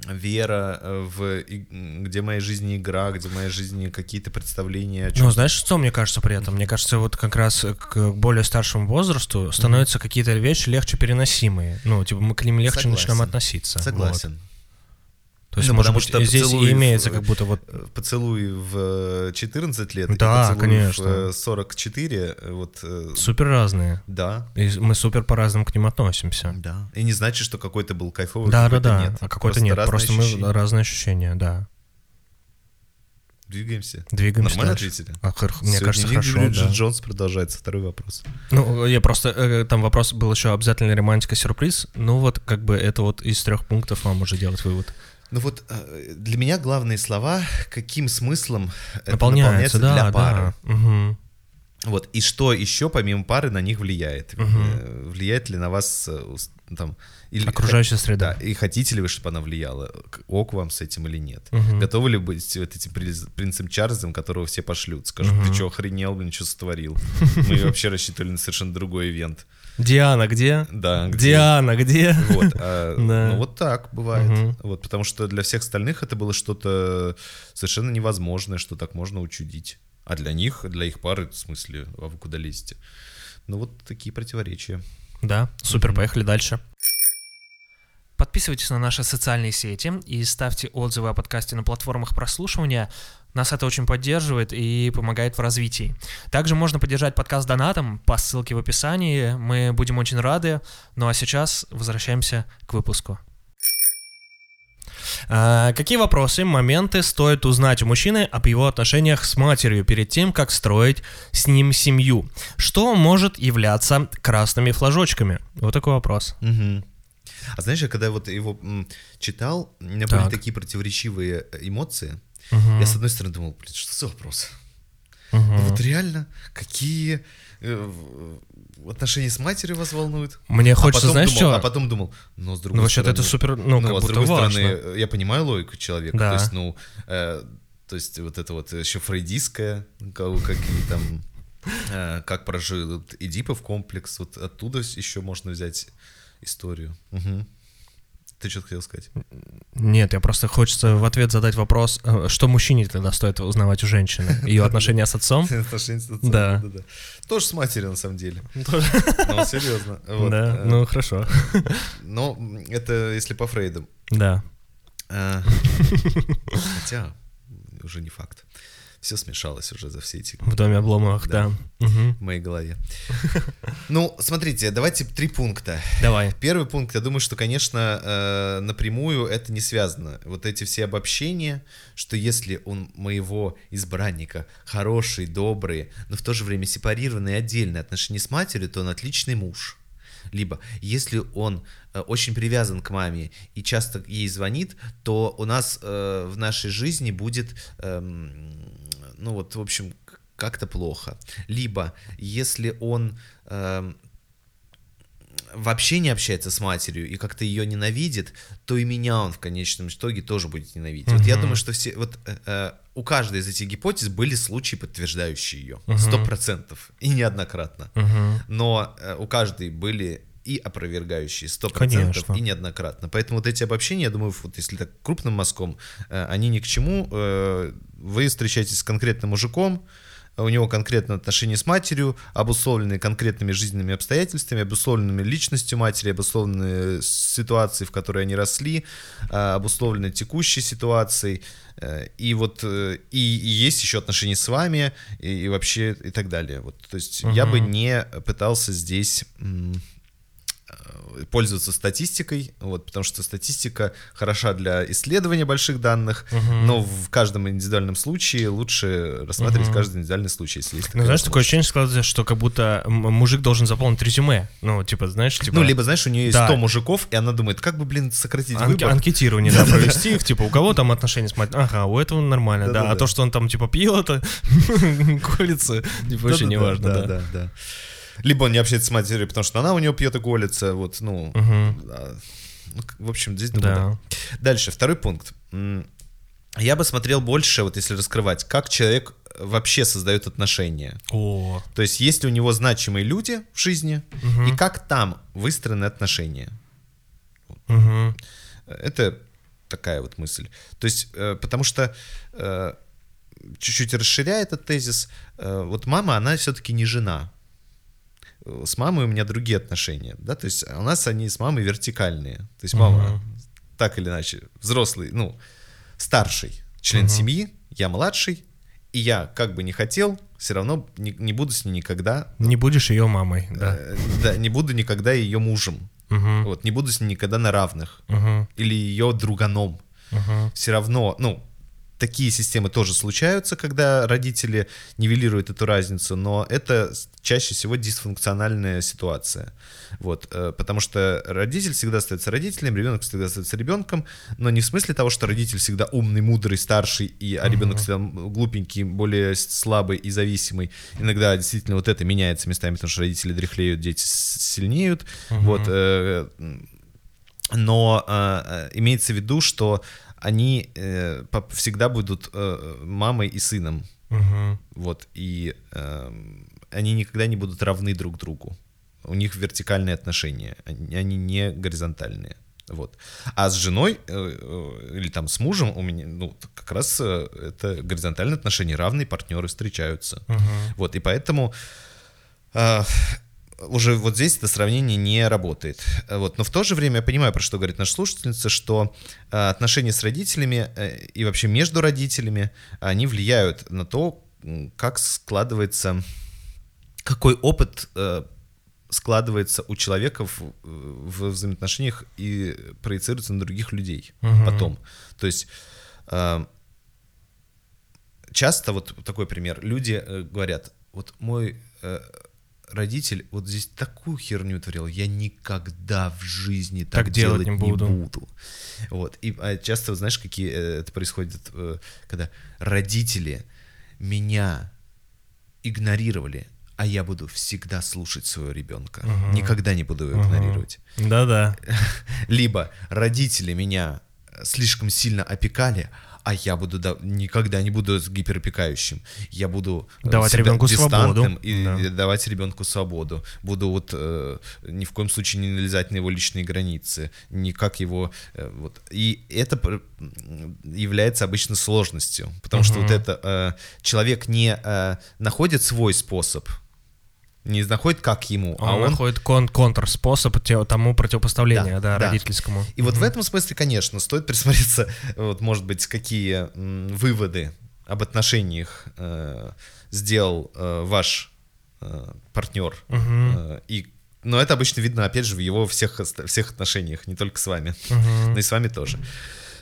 [SPEAKER 1] вера, э, в, где в моей жизни игра, где в моей жизни какие-то представления о чем
[SPEAKER 2] Ну, знаешь, что мне кажется при этом? Мне кажется, вот как раз к более старшему возрасту становятся какие-то вещи легче переносимые. Ну, типа мы к ним легче
[SPEAKER 1] Согласен.
[SPEAKER 2] начинаем относиться. Вот. То есть,
[SPEAKER 1] Ну,
[SPEAKER 2] может
[SPEAKER 1] потому
[SPEAKER 2] быть,
[SPEAKER 1] что
[SPEAKER 2] здесь
[SPEAKER 1] поцелуй
[SPEAKER 2] имеется
[SPEAKER 1] в-
[SPEAKER 2] как будто вот...
[SPEAKER 1] Э, Поцелуй в э, 14 лет
[SPEAKER 2] Да,
[SPEAKER 1] и
[SPEAKER 2] конечно.
[SPEAKER 1] в э, 44, э, вот, э,
[SPEAKER 2] Супер разные.
[SPEAKER 1] да,
[SPEAKER 2] И мы супер по-разному к ним относимся.
[SPEAKER 1] да. И не значит, что какой-то был кайфовый,
[SPEAKER 2] Да, да,
[SPEAKER 1] какой-то
[SPEAKER 2] да.
[SPEAKER 1] нет.
[SPEAKER 2] А какой-то нет. Просто мы
[SPEAKER 1] ощущения.
[SPEAKER 2] разные ощущения, да.
[SPEAKER 1] Двигаемся.
[SPEAKER 2] Двигаемся
[SPEAKER 1] Нормально
[SPEAKER 2] дальше.
[SPEAKER 1] ответили?
[SPEAKER 2] А, хор- мне кажется, хорошо,
[SPEAKER 1] Бриджит
[SPEAKER 2] да.
[SPEAKER 1] Джонс продолжается. Второй вопрос.
[SPEAKER 2] Ну, я просто... э, Там вопрос был еще обязательно романтика сюрприз. Ну вот, как бы это вот из трех пунктов вам уже делать вывод.
[SPEAKER 1] Ну вот э, для меня главные слова, каким смыслом это
[SPEAKER 2] Наполняется,
[SPEAKER 1] наполняется
[SPEAKER 2] да,
[SPEAKER 1] для пары.
[SPEAKER 2] да. Мгм.
[SPEAKER 1] Вот, и что еще помимо пары на них влияет? Э, Влияет ли на вас э, там... Или,
[SPEAKER 2] Окружающая
[SPEAKER 1] Да,
[SPEAKER 2] среда.
[SPEAKER 1] и хотите ли вы, чтобы она влияла? Ок вам с этим или нет?
[SPEAKER 2] Мгм.
[SPEAKER 1] Готовы ли быть вот этим принцем Чарльзом, которого все пошлют? Скажут, ты что, охренел, блин, что сотворил? Мы вообще рассчитывали на совершенно другой ивент.
[SPEAKER 2] Диана, где?
[SPEAKER 1] Да, где-
[SPEAKER 2] Диана, где?
[SPEAKER 1] Вот, а,
[SPEAKER 2] Да.
[SPEAKER 1] ну вот так бывает.
[SPEAKER 2] Мгм.
[SPEAKER 1] Вот, потому что для всех остальных это было что-то совершенно невозможное, что так можно учудить. А для них, для их пары, в смысле, а вы куда лезете? Ну вот такие противоречия.
[SPEAKER 2] Да, супер, поехали дальше. Подписывайтесь на наши социальные сети и ставьте отзывы о подкасте на платформах прослушивания. Нас это очень поддерживает и помогает в развитии. Также можно поддержать подкаст донатом по ссылке в описании. Мы будем очень рады. Ну а сейчас возвращаемся к выпуску. А, Какие вопросы, моменты стоит узнать у мужчины об его отношениях с матерью перед тем, как строить с ним семью? Что может являться красными флажочками? Вот такой вопрос.
[SPEAKER 1] Мгм. А знаешь, я когда вот его читал, у меня
[SPEAKER 2] Так.
[SPEAKER 1] были такие противоречивые эмоции.
[SPEAKER 2] Мгм.
[SPEAKER 1] Я, с одной стороны, думал, блин, что за вопрос?
[SPEAKER 2] Мгм.
[SPEAKER 1] Ну вот реально, какие э, отношения с матерью вас волнуют?
[SPEAKER 2] Мне
[SPEAKER 1] А
[SPEAKER 2] хочется,
[SPEAKER 1] потом
[SPEAKER 2] знаешь,
[SPEAKER 1] думал-
[SPEAKER 2] что?
[SPEAKER 1] А потом думал, но с другой
[SPEAKER 2] Ну, вообще-то это
[SPEAKER 1] стороны...
[SPEAKER 2] супер, ну, как
[SPEAKER 1] а с другой
[SPEAKER 2] важно.
[SPEAKER 1] стороны, э, я понимаю логику человека.
[SPEAKER 2] Да.
[SPEAKER 1] То есть, ну, э, то есть вот это вот еще фрейдистское, ка- какие там, э, как прожил Эдипов комплекс, вот оттуда еще можно взять историю. Мгм. Ты что хотел сказать?
[SPEAKER 2] Нет, я просто хочется в ответ задать вопрос, э, что мужчине тогда стоит узнавать у женщины? Ее отношения с отцом?
[SPEAKER 1] Отношения с отцом,
[SPEAKER 2] Да.
[SPEAKER 1] Тоже с матерью, на самом деле. Ну, серьезно.
[SPEAKER 2] Да,
[SPEAKER 1] э,
[SPEAKER 2] ну хорошо.
[SPEAKER 1] Но это если по Фрейду.
[SPEAKER 2] Да.
[SPEAKER 1] А, Хотя, уже не факт. Все смешалось уже за все эти
[SPEAKER 2] В доме Обломовых, да. Мгм.
[SPEAKER 1] в моей голове. Ну, смотрите, давайте три пункта.
[SPEAKER 2] Давай.
[SPEAKER 1] Первый пункт, я думаю, что, конечно, э, напрямую это не связано. Вот эти все обобщения, что если он моего избранника хороший, добрый, но в то же время сепарированные отдельные отношения с матерью, то он отличный муж. Либо, если он э, очень привязан к маме и часто ей звонит, то у нас э, в нашей жизни будет, эм, ну вот, в общем, как-то плохо. Либо, если он эм, вообще не общается с матерью и как-то ее ненавидит, то и меня он в конечном итоге тоже будет ненавидеть. Вот я думаю, что все, вот э, э, у каждой из этих гипотез были случаи, подтверждающие ее, сто процентов и неоднократно.
[SPEAKER 2] Мгм.
[SPEAKER 1] Но э, у каждой были и опровергающие сто процентов
[SPEAKER 2] Конечно.
[SPEAKER 1] и неоднократно. Поэтому вот эти обобщения, я думаю, вот если так крупным мазком, э, они ни к чему. Вы встречаетесь с конкретным мужиком, у него конкретные отношения с матерью, обусловленные конкретными жизненными обстоятельствами, обусловленными личностью матери, обусловленные ситуацией, в которой они росли, а, обусловлены текущей ситуацией. Э, И вот э, и, и есть еще отношения с вами, и, и вообще и так далее. Вот, то есть я бы не пытался здесь пользоваться статистикой, вот, потому что статистика хороша для исследования больших данных,
[SPEAKER 2] Мгм.
[SPEAKER 1] но в каждом индивидуальном случае лучше рассматривать
[SPEAKER 2] Мгм.
[SPEAKER 1] каждый индивидуальный случай, если есть
[SPEAKER 2] Ну, знаешь, такое
[SPEAKER 1] возможность.
[SPEAKER 2] ощущение складывается, что как будто мужик должен заполнить резюме. Ну, типа, знаешь, типа...
[SPEAKER 1] Ну, либо, знаешь, у нее есть
[SPEAKER 2] Да.
[SPEAKER 1] 100 мужиков, и она думает, как бы, блин, сократить
[SPEAKER 2] Анке-
[SPEAKER 1] выбор.
[SPEAKER 2] анкетирование, да, провести их, типа, у кого там отношения с матерью? Ага, у этого нормально, да. А то, что он там, типа, пил, это колется, вообще не важно, да.
[SPEAKER 1] да, да. Либо он не общается с матерью, потому что она у него пьет и голится, вот, ну, к- в общем, здесь думаю,
[SPEAKER 2] Да.
[SPEAKER 1] да. Дальше, второй пункт. Я бы смотрел больше, вот если раскрывать, как человек вообще создает отношения.
[SPEAKER 2] О,
[SPEAKER 1] То есть, есть ли у него значимые люди в жизни,
[SPEAKER 2] Мгм.
[SPEAKER 1] и как там выстроены отношения.
[SPEAKER 2] мгм.
[SPEAKER 1] Это такая вот мысль. То есть, э, потому что э, чуть-чуть расширяя этот тезис, э, вот мама, она все-таки не жена. Э, С мамой у меня другие отношения, да, то есть у нас они с мамой вертикальные. То есть мама
[SPEAKER 2] Мгм.
[SPEAKER 1] так или иначе взрослый, ну, старший член
[SPEAKER 2] Мгм.
[SPEAKER 1] семьи, я младший, и я как бы не хотел, все равно не, не буду с ней никогда,
[SPEAKER 2] Не будешь ее мамой, да.
[SPEAKER 1] э, да, не буду никогда ее мужем,
[SPEAKER 2] Мгм.
[SPEAKER 1] вот, не буду с ней никогда на равных,
[SPEAKER 2] Мгм.
[SPEAKER 1] или ее друганом.
[SPEAKER 2] Мгм.
[SPEAKER 1] Все равно, ну, такие системы тоже случаются, когда родители нивелируют эту разницу, но это чаще всего дисфункциональная ситуация. Вот, э, потому что родитель всегда остается родителем, ребенок всегда остается ребенком, но не в смысле того, что родитель всегда умный, мудрый, старший, и, а ребенок всегда глупенький, более слабый и зависимый. Иногда действительно вот это меняется местами, потому что родители дряхлеют, дети сильнеют. Вот, э, но э, имеется в виду, что они э, всегда будут э, мамой и сыном,
[SPEAKER 2] Мгм.
[SPEAKER 1] вот, и эм, они никогда не будут равны друг другу. У них вертикальные отношения, они, не горизонтальные. Вот. А с женой э, э, или там с мужем у меня, ну, как раз э, это горизонтальные отношения, равные партнеры встречаются.
[SPEAKER 2] Мгм.
[SPEAKER 1] Вот, и поэтому э, уже вот здесь это сравнение не работает. Э, Вот, но в то же время я понимаю, про что говорит наша слушательница, что э, отношения с родителями э, и вообще между родителями, они влияют на то, как складывается, какой опыт складывается у человека в, в взаимоотношениях и проецируется на других людей
[SPEAKER 2] Мгм.
[SPEAKER 1] потом. То есть часто вот такой пример. Люди говорят, вот мой родитель вот здесь такую херню творил, я никогда в жизни так,
[SPEAKER 2] Так делать не буду.
[SPEAKER 1] буду. Вот. И а, часто, знаешь, какие э, это происходит, э, когда родители меня игнорировали, а я буду всегда слушать своего ребенка.
[SPEAKER 2] Мгм.
[SPEAKER 1] Никогда не буду его игнорировать.
[SPEAKER 2] Да-да.
[SPEAKER 1] Либо родители меня слишком сильно опекали, а я буду да- никогда не буду гиперопекающим. Я буду э,
[SPEAKER 2] Давать ребенку свободу.
[SPEAKER 1] и
[SPEAKER 2] Да.
[SPEAKER 1] давать ребенку свободу. Буду вот э, ни в коем случае не налезать на его личные границы, никак его э, вот. И это является обычно сложностью, потому что вот это э, человек не э, находит свой способ, не находит как ему,
[SPEAKER 2] Он,
[SPEAKER 1] а он
[SPEAKER 2] находит кон- контрспособ тому противопоставлению, да,
[SPEAKER 1] Да, да.
[SPEAKER 2] родительскому.
[SPEAKER 1] И вот в этом смысле, конечно, стоит присмотреться, вот, может быть, какие выводы об отношениях э, сделал э, ваш э, партнер. Э, и, но это обычно видно, опять же, в его всех, всех отношениях, не только с вами, но и с вами тоже.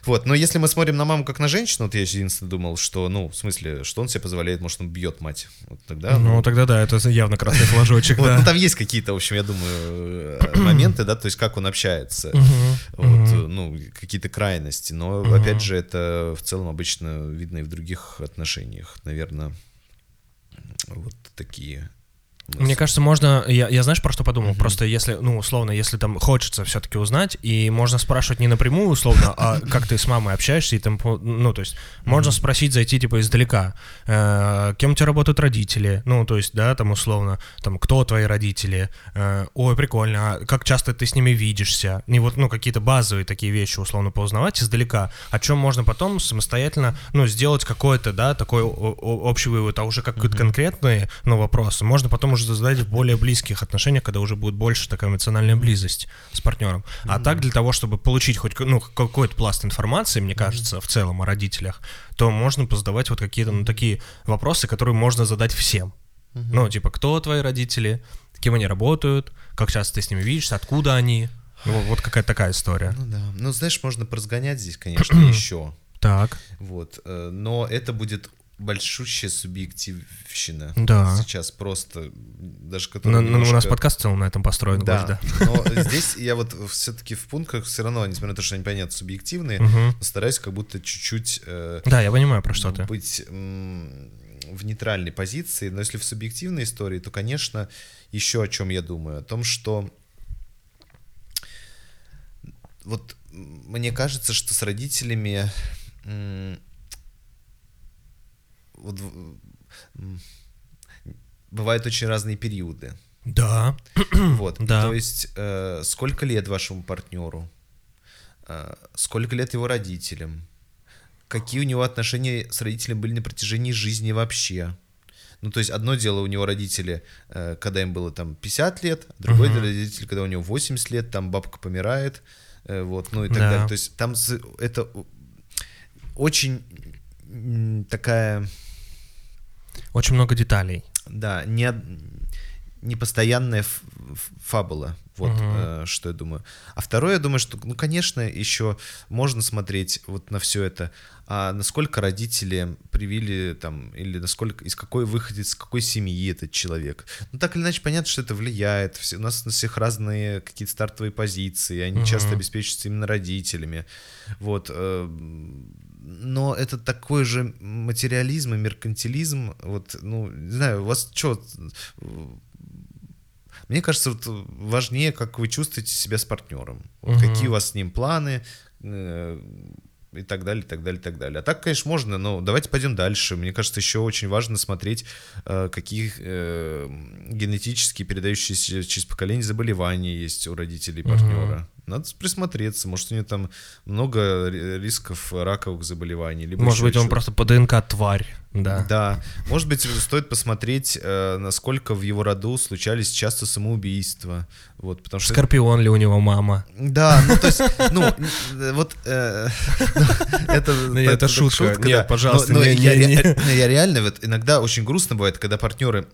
[SPEAKER 1] Вот, но если мы смотрим на маму как на женщину, вот я единственное думал, что, ну, в смысле, что он себе позволяет, может, он бьет мать. Вот тогда,
[SPEAKER 2] Ну, тогда да, это явно красный флажочек,
[SPEAKER 1] вот,
[SPEAKER 2] да.
[SPEAKER 1] ну, там есть какие-то, в общем, я думаю, э, моменты, да, то есть как он общается, вот, ну, какие-то крайности, но, опять же, это в целом обычно видно и в других отношениях, наверное, вот такие.
[SPEAKER 2] Мне кажется, можно, я, я знаешь, про что подумал? Просто если, ну, условно, если там хочется все-таки узнать, и можно спрашивать не напрямую, условно, а как ты с мамой общаешься, и там, ну, то есть, можно спросить, зайти, типа, издалека, Э, кем у тебя работают родители, ну, то есть, да, там, условно, там, кто твои родители, Э, ой, прикольно, а как часто ты с ними видишься, не вот, ну, какие-то базовые такие вещи, условно, поузнавать издалека, о чем можно потом самостоятельно, ну, сделать какой-то, да, такой общий вывод, а уже какие-то конкретные, ну, вопросы можно потом уже задать в более близких отношениях, когда уже будет больше такая эмоциональная близость с партнером. А так для того, чтобы получить хоть ну, какой-то пласт информации, мне кажется, в целом о родителях, то можно позадавать вот какие-то ну, такие вопросы, которые можно задать всем. Ну, типа, кто твои родители, кем они работают, как часто ты с ними видишься, откуда они. Ну, вот какая-то такая история.
[SPEAKER 1] Ну да, ну знаешь, можно поразгонять здесь, конечно, еще,
[SPEAKER 2] Так.
[SPEAKER 1] вот, э, но это будет большущая субъективщина.
[SPEAKER 2] Да.
[SPEAKER 1] Сейчас просто, даже которая
[SPEAKER 2] ну, у нас
[SPEAKER 1] немножко-
[SPEAKER 2] подкаст в целом на этом построен. больше,
[SPEAKER 1] Да, но здесь я вот все-таки в пунктах все равно, несмотря на то, что они, понятно, субъективные,
[SPEAKER 2] Мгм.
[SPEAKER 1] стараюсь как будто чуть-чуть э,
[SPEAKER 2] Да, я понимаю, про что ты.
[SPEAKER 1] быть в нейтральной позиции, но если в субъективной истории, то, конечно, еще о чем я думаю, о том, что вот мне кажется, что с родителями вот, бывают очень разные периоды.
[SPEAKER 2] Да.
[SPEAKER 1] Вот.
[SPEAKER 2] Да.
[SPEAKER 1] То есть, э, сколько лет вашему партнеру? Э, сколько лет его родителям? Какие у него отношения с родителями были на протяжении жизни вообще? Ну, то есть, одно дело у него родители, э, когда им было там 50 лет, другое дело родители, когда у него 80 лет, там бабка помирает, э, вот, ну и так
[SPEAKER 2] Да.
[SPEAKER 1] далее. То есть, там это очень м, такая
[SPEAKER 2] Очень много деталей.
[SPEAKER 1] да, не, не постоянная фабула. Вот
[SPEAKER 2] Мгм.
[SPEAKER 1] э, что я думаю. А второе, я думаю, что, ну, конечно, еще можно смотреть вот на все это, а насколько родители привили там, или насколько, из какой выходит, из какой семьи этот человек. Ну, так или иначе, понятно, что это влияет. Все, у нас на всех разные какие-то стартовые позиции, они часто
[SPEAKER 2] Мгм.
[SPEAKER 1] обеспечиваются именно родителями. Вот. э, но это такой же материализм и меркантилизм. Вот, ну, не знаю, у вас что... Мне кажется, вот важнее, как вы чувствуете себя с партнером. Вот
[SPEAKER 2] Мгм.
[SPEAKER 1] Какие у вас с ним планы, э, и так далее, и так далее, и так далее. А так, конечно, можно, но давайте пойдем дальше. Мне кажется, еще очень важно смотреть, э, какие э, генетически передающиеся через поколение заболевания есть у родителей партнера. Надо присмотреться, может, у него там много ри- рисков раковых заболеваний. Либо
[SPEAKER 2] Может быть, он просто по ДНК тварь. Да.
[SPEAKER 1] Да. Может быть, стоит посмотреть, э, насколько в его роду случались часто самоубийства. Вот, потому что...
[SPEAKER 2] Скорпион ли у него мама?
[SPEAKER 1] Да, ну то есть, ну, вот э, это,
[SPEAKER 2] Ну, это шутка. Нет, пожалуйста,
[SPEAKER 1] я, реально вот иногда очень грустно бывает, когда партнеры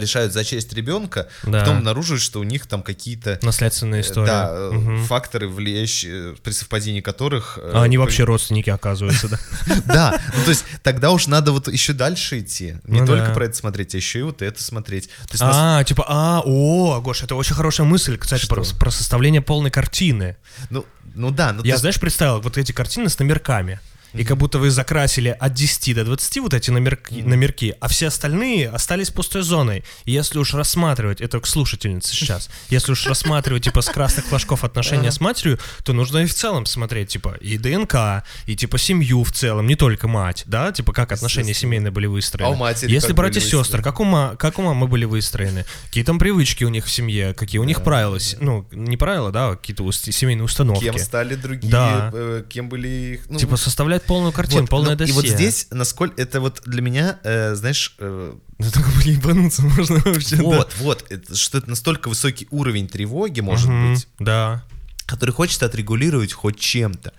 [SPEAKER 1] решают зачесть ребенка,
[SPEAKER 2] Да.
[SPEAKER 1] потом обнаруживают, что у них там какие-то э,
[SPEAKER 2] история.
[SPEAKER 1] да, э,
[SPEAKER 2] Мгм.
[SPEAKER 1] факторы, влияющие, при совпадении которых... э,
[SPEAKER 2] А они вообще родственники, оказывается, да.
[SPEAKER 1] Да, ну то есть тогда уж надо вот еще дальше идти. Не
[SPEAKER 2] Ну
[SPEAKER 1] только
[SPEAKER 2] да.
[SPEAKER 1] про это смотреть, а еще и вот это смотреть.
[SPEAKER 2] А, типа, а, о, Гош, это очень хорошая мысль, кстати, про, составление полной картины.
[SPEAKER 1] ну, ну да, ну
[SPEAKER 2] Я, знаешь, представил вот эти картины с номерками. И как будто вы закрасили от 10 до 20 вот эти номерки, номерки а все остальные остались пустой зоной. И если уж рассматривать, это к слушательнице сейчас, если уж рассматривать типа с красных флажков отношения с матерью, то нужно и в целом смотреть типа и ДНК, и типа семью в целом, не только мать, да, типа как отношения семейные были выстроены.
[SPEAKER 1] А у матери
[SPEAKER 2] Если
[SPEAKER 1] как
[SPEAKER 2] братья и сестры, как у, ма- как у мамы были выстроены, какие там привычки у них в семье, какие у них правила, ну, не правила, да, а какие-то семейные установки.
[SPEAKER 1] Кем стали другие, э, кем были их... ну,
[SPEAKER 2] Типа составлять полную картину,
[SPEAKER 1] вот,
[SPEAKER 2] полное
[SPEAKER 1] ну,
[SPEAKER 2] досье.
[SPEAKER 1] И вот здесь, насколько это вот для меня, э, знаешь, э,
[SPEAKER 2] Да только ебануться можно вообще, да.
[SPEAKER 1] вот, вот, это, что это настолько высокий уровень тревоги может
[SPEAKER 2] Мгм,
[SPEAKER 1] быть,
[SPEAKER 2] Да.
[SPEAKER 1] который хочется отрегулировать хоть чем-то.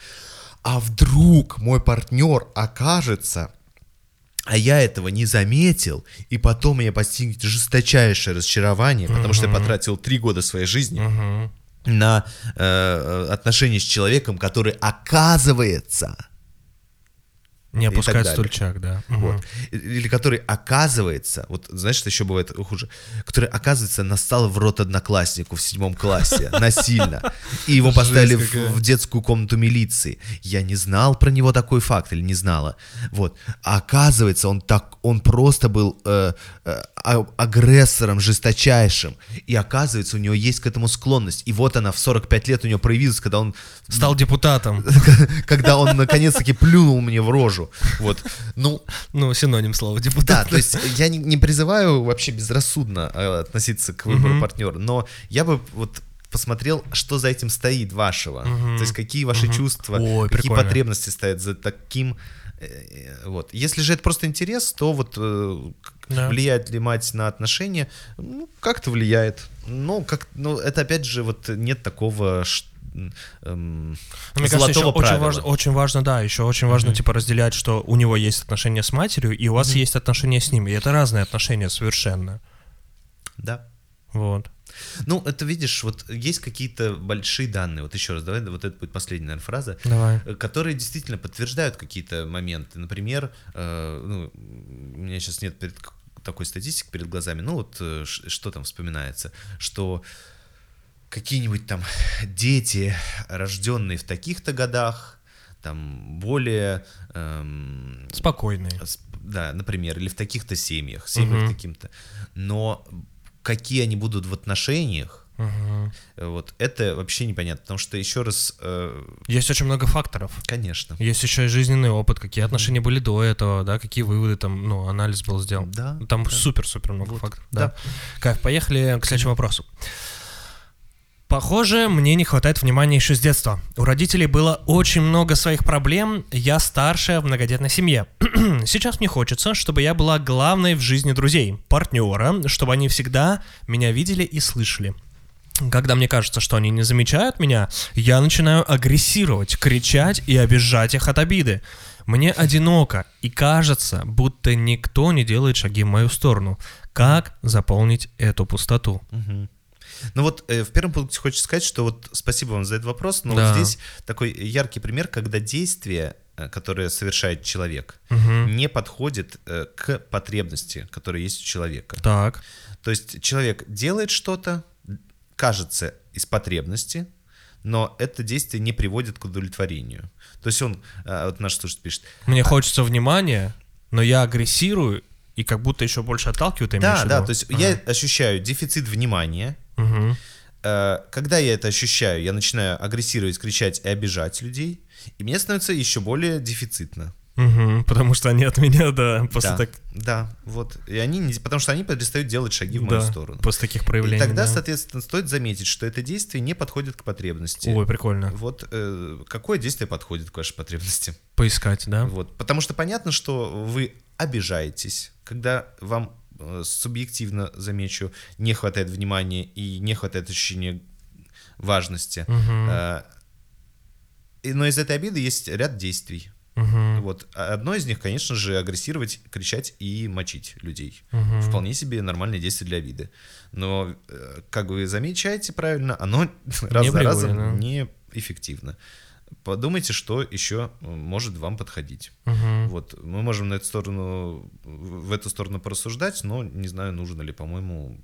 [SPEAKER 1] А вдруг мой партнер окажется, а я этого не заметил, и потом меня постигнет жесточайшее разочарование, потому что я потратил три года своей жизни
[SPEAKER 2] Мгм.
[SPEAKER 1] на э, отношения с человеком, который оказывается
[SPEAKER 2] Не опускать стульчак, да.
[SPEAKER 1] Вот. Или который оказывается, вот знаешь, что еще бывает хуже, который оказывается настал в рот однокласснику в седьмом классе насильно, и его поставили в детскую комнату милиции. Я не знал про него такой факт или не знала. Вот. А оказывается, он так, он просто был э, э, а- агрессором жесточайшим, и оказывается, у него есть к этому склонность. И вот она в 45 лет у него проявилась, когда он
[SPEAKER 2] Стал депутатом.
[SPEAKER 1] когда он наконец-таки плюнул мне в рожу. Вот. Ну,
[SPEAKER 2] Ну, синоним слова
[SPEAKER 1] да,
[SPEAKER 2] депутат.
[SPEAKER 1] то есть я не, не призываю вообще безрассудно э, относиться к выбору
[SPEAKER 2] Мгм.
[SPEAKER 1] партнера, но я бы вот посмотрел, что за этим стоит вашего.
[SPEAKER 2] Мгм.
[SPEAKER 1] То есть какие ваши чувства,
[SPEAKER 2] Ой,
[SPEAKER 1] какие
[SPEAKER 2] прикольно.
[SPEAKER 1] потребности стоят за таким... э, э, Вот. Если же это просто интерес, то вот
[SPEAKER 2] Да.
[SPEAKER 1] влияет ли мать на отношения? Ну, как-то влияет. Но, как, ну, это опять же вот нет такого... ш- эм,
[SPEAKER 2] Ну, Мне кажется, еще
[SPEAKER 1] золотого
[SPEAKER 2] очень
[SPEAKER 1] правила.
[SPEAKER 2] важно, очень важно, да, еще очень важно, типа, разделять, что у него есть отношения с матерью, и у вас есть отношения с ним. И это разные отношения совершенно.
[SPEAKER 1] Да.
[SPEAKER 2] Вот.
[SPEAKER 1] Ну, это видишь, вот есть какие-то большие данные, вот еще раз, давай, вот это будет последняя, наверное, фраза,
[SPEAKER 2] Давай.
[SPEAKER 1] э, которые действительно подтверждают какие-то моменты. Например, э, ну, у меня сейчас нет перед- такой статистики перед глазами, ну вот э, что там вспоминается, что какие-нибудь там дети, рожденные в таких-то годах, там более... эм,
[SPEAKER 2] Спокойные.
[SPEAKER 1] с- да, например, или в таких-то семьях, семьях
[SPEAKER 2] Мгм.
[SPEAKER 1] таким-то. Но какие они будут в отношениях, э, вот это вообще непонятно, потому что еще раз, э,
[SPEAKER 2] Есть очень много факторов.
[SPEAKER 1] конечно,
[SPEAKER 2] Есть еще и жизненный опыт, какие отношения были до этого, да, какие выводы там, ну, анализ был сделан.
[SPEAKER 1] Да,
[SPEAKER 2] Там
[SPEAKER 1] да.
[SPEAKER 2] супер-супер много
[SPEAKER 1] Вот,
[SPEAKER 2] факторов.
[SPEAKER 1] да.
[SPEAKER 2] Да. Кайф, поехали к следующему вопросу. Похоже, мне не хватает внимания еще с детства. У родителей было очень много своих проблем, я старшая в многодетной семье. Сейчас мне хочется, чтобы я была главной в жизни друзей, партнера, чтобы они всегда меня видели и слышали. Когда мне кажется, что они не замечают меня, я начинаю агрессировать, кричать и обижать их от обиды. Мне одиноко, и кажется, будто никто не делает шаги в мою сторону. Как заполнить эту пустоту?
[SPEAKER 1] Мгм. Ну вот э, в первом пункте хочется сказать, что вот спасибо вам за этот вопрос, но
[SPEAKER 2] Да.
[SPEAKER 1] вот здесь такой яркий пример, когда действие, э, которое совершает человек,
[SPEAKER 2] Мгм.
[SPEAKER 1] не подходит э, к потребности, которая есть у человека.
[SPEAKER 2] Так.
[SPEAKER 1] То есть человек делает что-то, кажется, из потребности, но это действие не приводит к удовлетворению. То есть он, э, вот наш слушатель пишет,
[SPEAKER 2] Мне хочется внимания, но я агрессирую и как будто еще больше отталкиваю, ты имеешь
[SPEAKER 1] да, да, то есть я ощущаю дефицит внимания, Э, Когда я это ощущаю, я начинаю агрессировать, кричать и обижать людей, и мне становится еще более дефицитно.
[SPEAKER 2] Мгм, Потому что они от меня, да, после
[SPEAKER 1] да,
[SPEAKER 2] так...
[SPEAKER 1] да, вот. И они не, потому что они перестают делать шаги в мою
[SPEAKER 2] да,
[SPEAKER 1] сторону.
[SPEAKER 2] После таких
[SPEAKER 1] И
[SPEAKER 2] проявлений.
[SPEAKER 1] тогда,
[SPEAKER 2] да.
[SPEAKER 1] соответственно, стоит заметить, что это действие не подходит к потребности.
[SPEAKER 2] Ой, прикольно.
[SPEAKER 1] Вот э, какое действие подходит к вашей потребности?
[SPEAKER 2] Поискать, да?
[SPEAKER 1] Вот. Потому что понятно, что вы обижаетесь, когда вам субъективно, замечу, не хватает внимания и не хватает ощущения важности. Э, и- Но из этой обиды есть ряд действий.
[SPEAKER 2] Мгм.
[SPEAKER 1] Вот. А Одно из них, конечно же, агрессировать, кричать и мочить людей.
[SPEAKER 2] Мгм.
[SPEAKER 1] Вполне себе нормальное действие для обиды. Но, э, как вы замечаете правильно, оно раз за разом неэффективно. Подумайте, что еще э, может вам подходить.
[SPEAKER 2] Мгм.
[SPEAKER 1] Вот, мы можем на эту сторону, в эту сторону порассуждать, но не знаю, нужно ли, по-моему,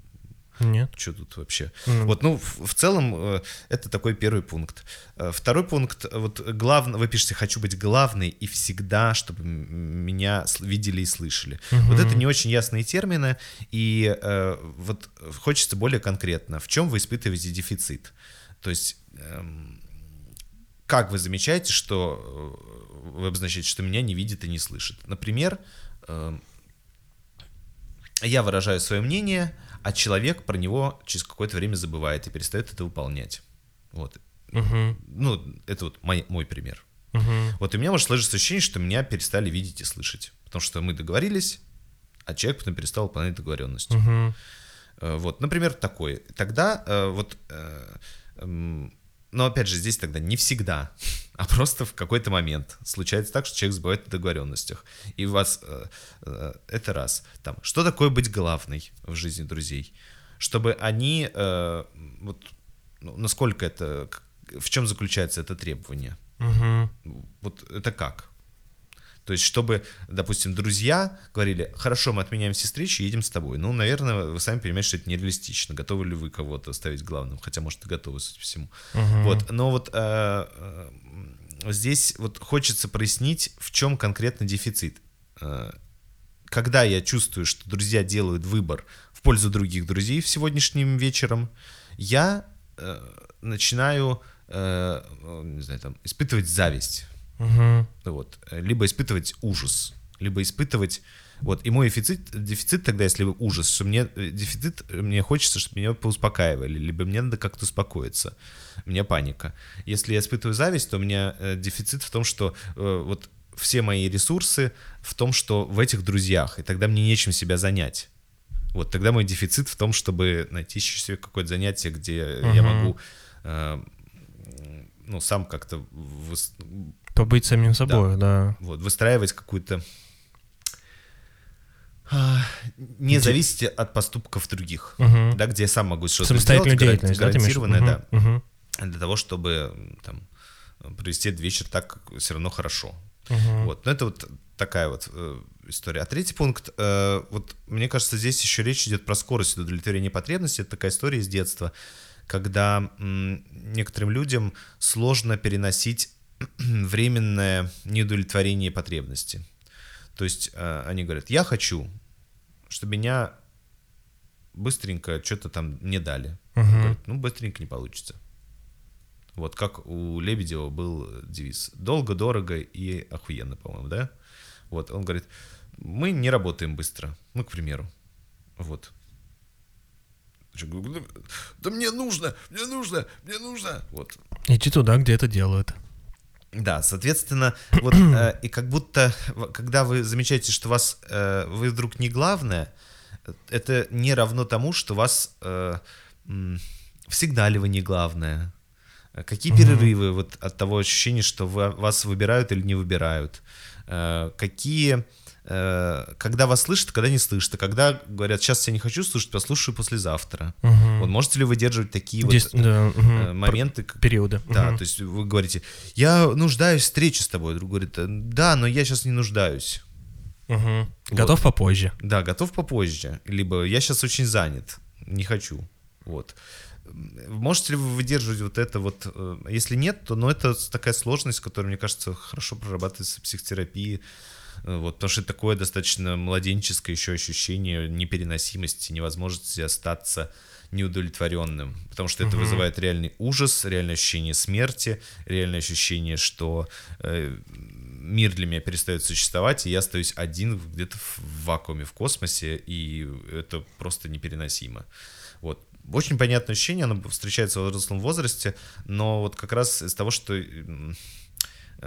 [SPEAKER 2] Нет.
[SPEAKER 1] Что тут вообще?
[SPEAKER 2] Ну.
[SPEAKER 1] Вот, ну, в, в целом, э, это такой первый пункт. Э, Второй пункт, вот главное, вы пишете, хочу быть главной и всегда, чтобы меня видели и слышали. Вот это не очень ясные термины, и э, вот хочется более конкретно. В чем вы испытываете дефицит? То есть, эм, как вы замечаете, что э, вы обозначаете, что меня не видит и не слышит? Например, эм, я выражаю свое мнение, а человек про него через какое-то время забывает и перестает это выполнять. Вот.
[SPEAKER 2] Мгм.
[SPEAKER 1] Ну, это вот мой, мой пример.
[SPEAKER 2] Мгм.
[SPEAKER 1] Вот у меня может сложиться ощущение, что меня перестали видеть и слышать. Потому что мы договорились, а человек потом перестал выполнять договоренности.
[SPEAKER 2] Мгм.
[SPEAKER 1] Э, Вот, например, такой. Тогда э, вот, э, но опять же, здесь тогда не всегда, а просто в какой-то момент случается так, что человек забывает о договоренностях. И у вас э, э, это раз. Там, что такое быть главной в жизни друзей? Чтобы они, э, вот, ну, насколько это, в чем заключается это требование?
[SPEAKER 2] Мгм.
[SPEAKER 1] Вот это как? То есть, чтобы, допустим, друзья говорили, хорошо, мы отменяем все встречи, едем с тобой. Ну, наверное, вы сами понимаете, что это нереалистично. Готовы ли вы кого-то ставить главным? Хотя, может, и готовы, судя по всему. Вот, но вот э, э, здесь вот хочется прояснить, в чем конкретно дефицит. Э, Когда я чувствую, что друзья делают выбор в пользу других друзей в сегодняшним вечером, я э, начинаю, э, э, не знаю, там, испытывать зависть.
[SPEAKER 2] Мгм.
[SPEAKER 1] Вот. Либо испытывать ужас, либо испытывать... Вот, и мой дефицит, дефицит тогда, если ужас, что мне э, дефицит, мне хочется, чтобы меня поуспокаивали, либо мне надо как-то успокоиться. У меня паника. Если я испытываю зависть, то у меня э, дефицит в том, что э, вот все мои ресурсы в том, что в этих друзьях, и тогда мне нечем себя занять. Вот тогда мой дефицит в том, чтобы найти еще себе какое-то занятие, где я
[SPEAKER 2] Мгм.
[SPEAKER 1] могу э, ну, сам как-то выс-
[SPEAKER 2] Побыть самим собой, да.
[SPEAKER 1] вот, выстраивать какую-то... а, Не зависеть от поступков других,
[SPEAKER 2] Мгм.
[SPEAKER 1] да, где я сам могу что-то
[SPEAKER 2] Самостоятельную
[SPEAKER 1] сделать,
[SPEAKER 2] деятельность, да, виду?
[SPEAKER 1] гарантированное, да,
[SPEAKER 2] Мгм.
[SPEAKER 1] для того, чтобы там провести этот вечер так, как все равно хорошо.
[SPEAKER 2] Мгм.
[SPEAKER 1] Вот, но это вот такая вот э, история. А третий пункт, э, вот мне кажется, здесь еще речь идет про скорость удовлетворения потребностей. Это такая история из детства, когда м, некоторым людям сложно переносить временное неудовлетворение потребности. То есть э, они говорят, я хочу, чтобы меня быстренько что-то там не дали.
[SPEAKER 2] Мгм.
[SPEAKER 1] говорит, ну, быстренько не получится. Вот как у Лебедева был девиз. Долго, дорого и охуенно, по-моему, да? Вот, он говорит, мы не работаем быстро. Ну, к примеру. Вот. Я говорю, «Да- Да мне нужно, мне нужно, мне нужно. Вот.
[SPEAKER 2] Иди туда, где это делают.
[SPEAKER 1] Да, соответственно, вот э, и как будто, когда вы замечаете, что вас, э, вы вдруг не главное, это не равно тому, что вас э, м, всегда ли вы не главное. Какие перерывы вот от того ощущения, что вы- вас выбирают или не выбирают? Э, Какие, когда вас слышат, когда не слышат? А Когда говорят, сейчас я не хочу слушать, послушаю послезавтра.
[SPEAKER 2] Мгм.
[SPEAKER 1] Вот можете ли выдерживать такие
[SPEAKER 2] Здесь,
[SPEAKER 1] вот
[SPEAKER 2] да, мгм.
[SPEAKER 1] э, моменты, к-
[SPEAKER 2] Периоды.
[SPEAKER 1] да,
[SPEAKER 2] Мгм.
[SPEAKER 1] то есть вы говорите, я нуждаюсь в встрече с тобой. Друг говорит, «Э, да, но я сейчас не нуждаюсь.
[SPEAKER 2] Мгм. Готов попозже.
[SPEAKER 1] Да, готов попозже. Либо я сейчас очень занят, не хочу. Вот. Можете ли вы выдерживать вот это вот? э, Если нет, то ну, это такая сложность, которая, мне кажется, хорошо прорабатывается в психотерапии. Э, Вот, потому что это такое достаточно младенческое еще ощущение непереносимости, невозможности остаться неудовлетворенным, потому что это вызывает реальный ужас, реальное ощущение смерти, реальное ощущение, что э, мир для меня перестает существовать, и я остаюсь один где-то в вакууме в космосе, и это просто непереносимо. Вот. Очень понятное ощущение, оно встречается в взрослом возрасте, но вот как раз из того, что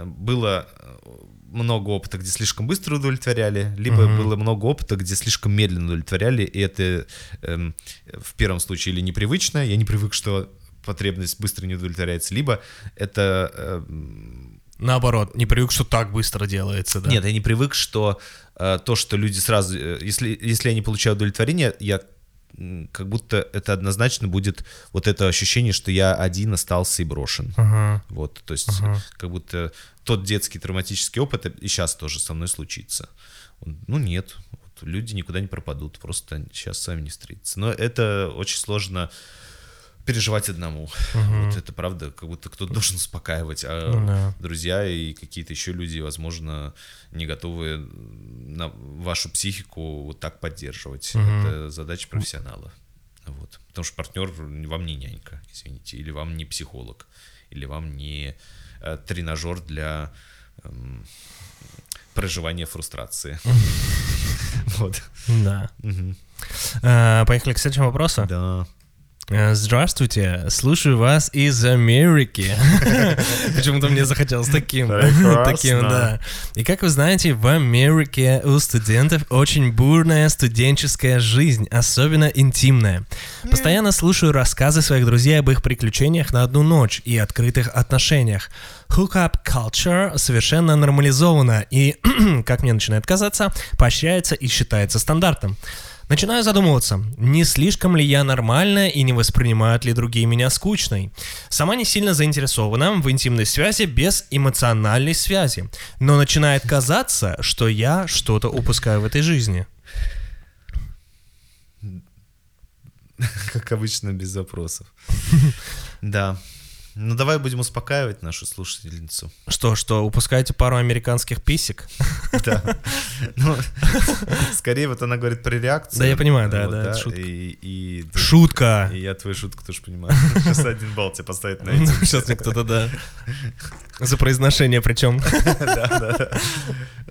[SPEAKER 1] было э, много опыта, где слишком быстро удовлетворяли, либо было много опыта, где слишком медленно удовлетворяли, и это эм, в первом случае или непривычно, я не привык, что потребность быстро не удовлетворяется, либо это эм,
[SPEAKER 2] Наоборот, не привык, что так быстро делается, да?
[SPEAKER 1] нет, я не привык, что э, то, что люди сразу, э, если, если я не получаю удовлетворения, я как будто это однозначно будет вот это ощущение, что я один остался и брошен.
[SPEAKER 2] Ага.
[SPEAKER 1] Вот, то есть
[SPEAKER 2] Ага.
[SPEAKER 1] как будто тот детский травматический опыт и сейчас тоже со мной случится. Ну нет, вот Люди никуда не пропадут, просто сейчас сами не встретятся. Но это очень сложно переживать одному. Вот это правда, как будто кто-то должен успокаивать, а
[SPEAKER 2] Ну да.
[SPEAKER 1] друзья и какие-то еще люди, возможно, не готовы на вашу психику вот так поддерживать. Это задача профессионала. Вот. Потому что партнер вам не нянька, извините, или вам не психолог, или вам не э, тренажер для эм, проживания фрустрации. Вот.
[SPEAKER 2] Да. Э, Поехали к следующему вопросу.
[SPEAKER 1] Да.
[SPEAKER 2] Э, Здравствуйте, слушаю вас из Америки. Почему-то мне захотелось таким. Таким, да. И как вы знаете, в Америке у студентов очень бурная студенческая жизнь, особенно интимная. Постоянно слушаю рассказы своих друзей об их приключениях на одну ночь и открытых отношениях. Hookup culture совершенно нормализована и, как мне начинает казаться, поощряется и считается стандартом. Начинаю задумываться, не слишком ли я нормальная и не воспринимают ли другие меня скучной. Сама не сильно заинтересована в интимной связи без эмоциональной связи, но начинает казаться, что я что-то упускаю в этой жизни.
[SPEAKER 1] Как обычно, без запросов. Да. Ну, давай будем успокаивать нашу слушательницу.
[SPEAKER 2] Что, что, упускаете пару американских писек?
[SPEAKER 1] Да. Ну, скорее вот она говорит про реакцию.
[SPEAKER 2] Да, я понимаю, да, да, это шутка. Шутка!
[SPEAKER 1] и я твою шутку тоже понимаю. Сейчас один балл тебе поставить на эти.
[SPEAKER 2] Сейчас мне кто-то, да. За произношение причем.
[SPEAKER 1] Да, да, да.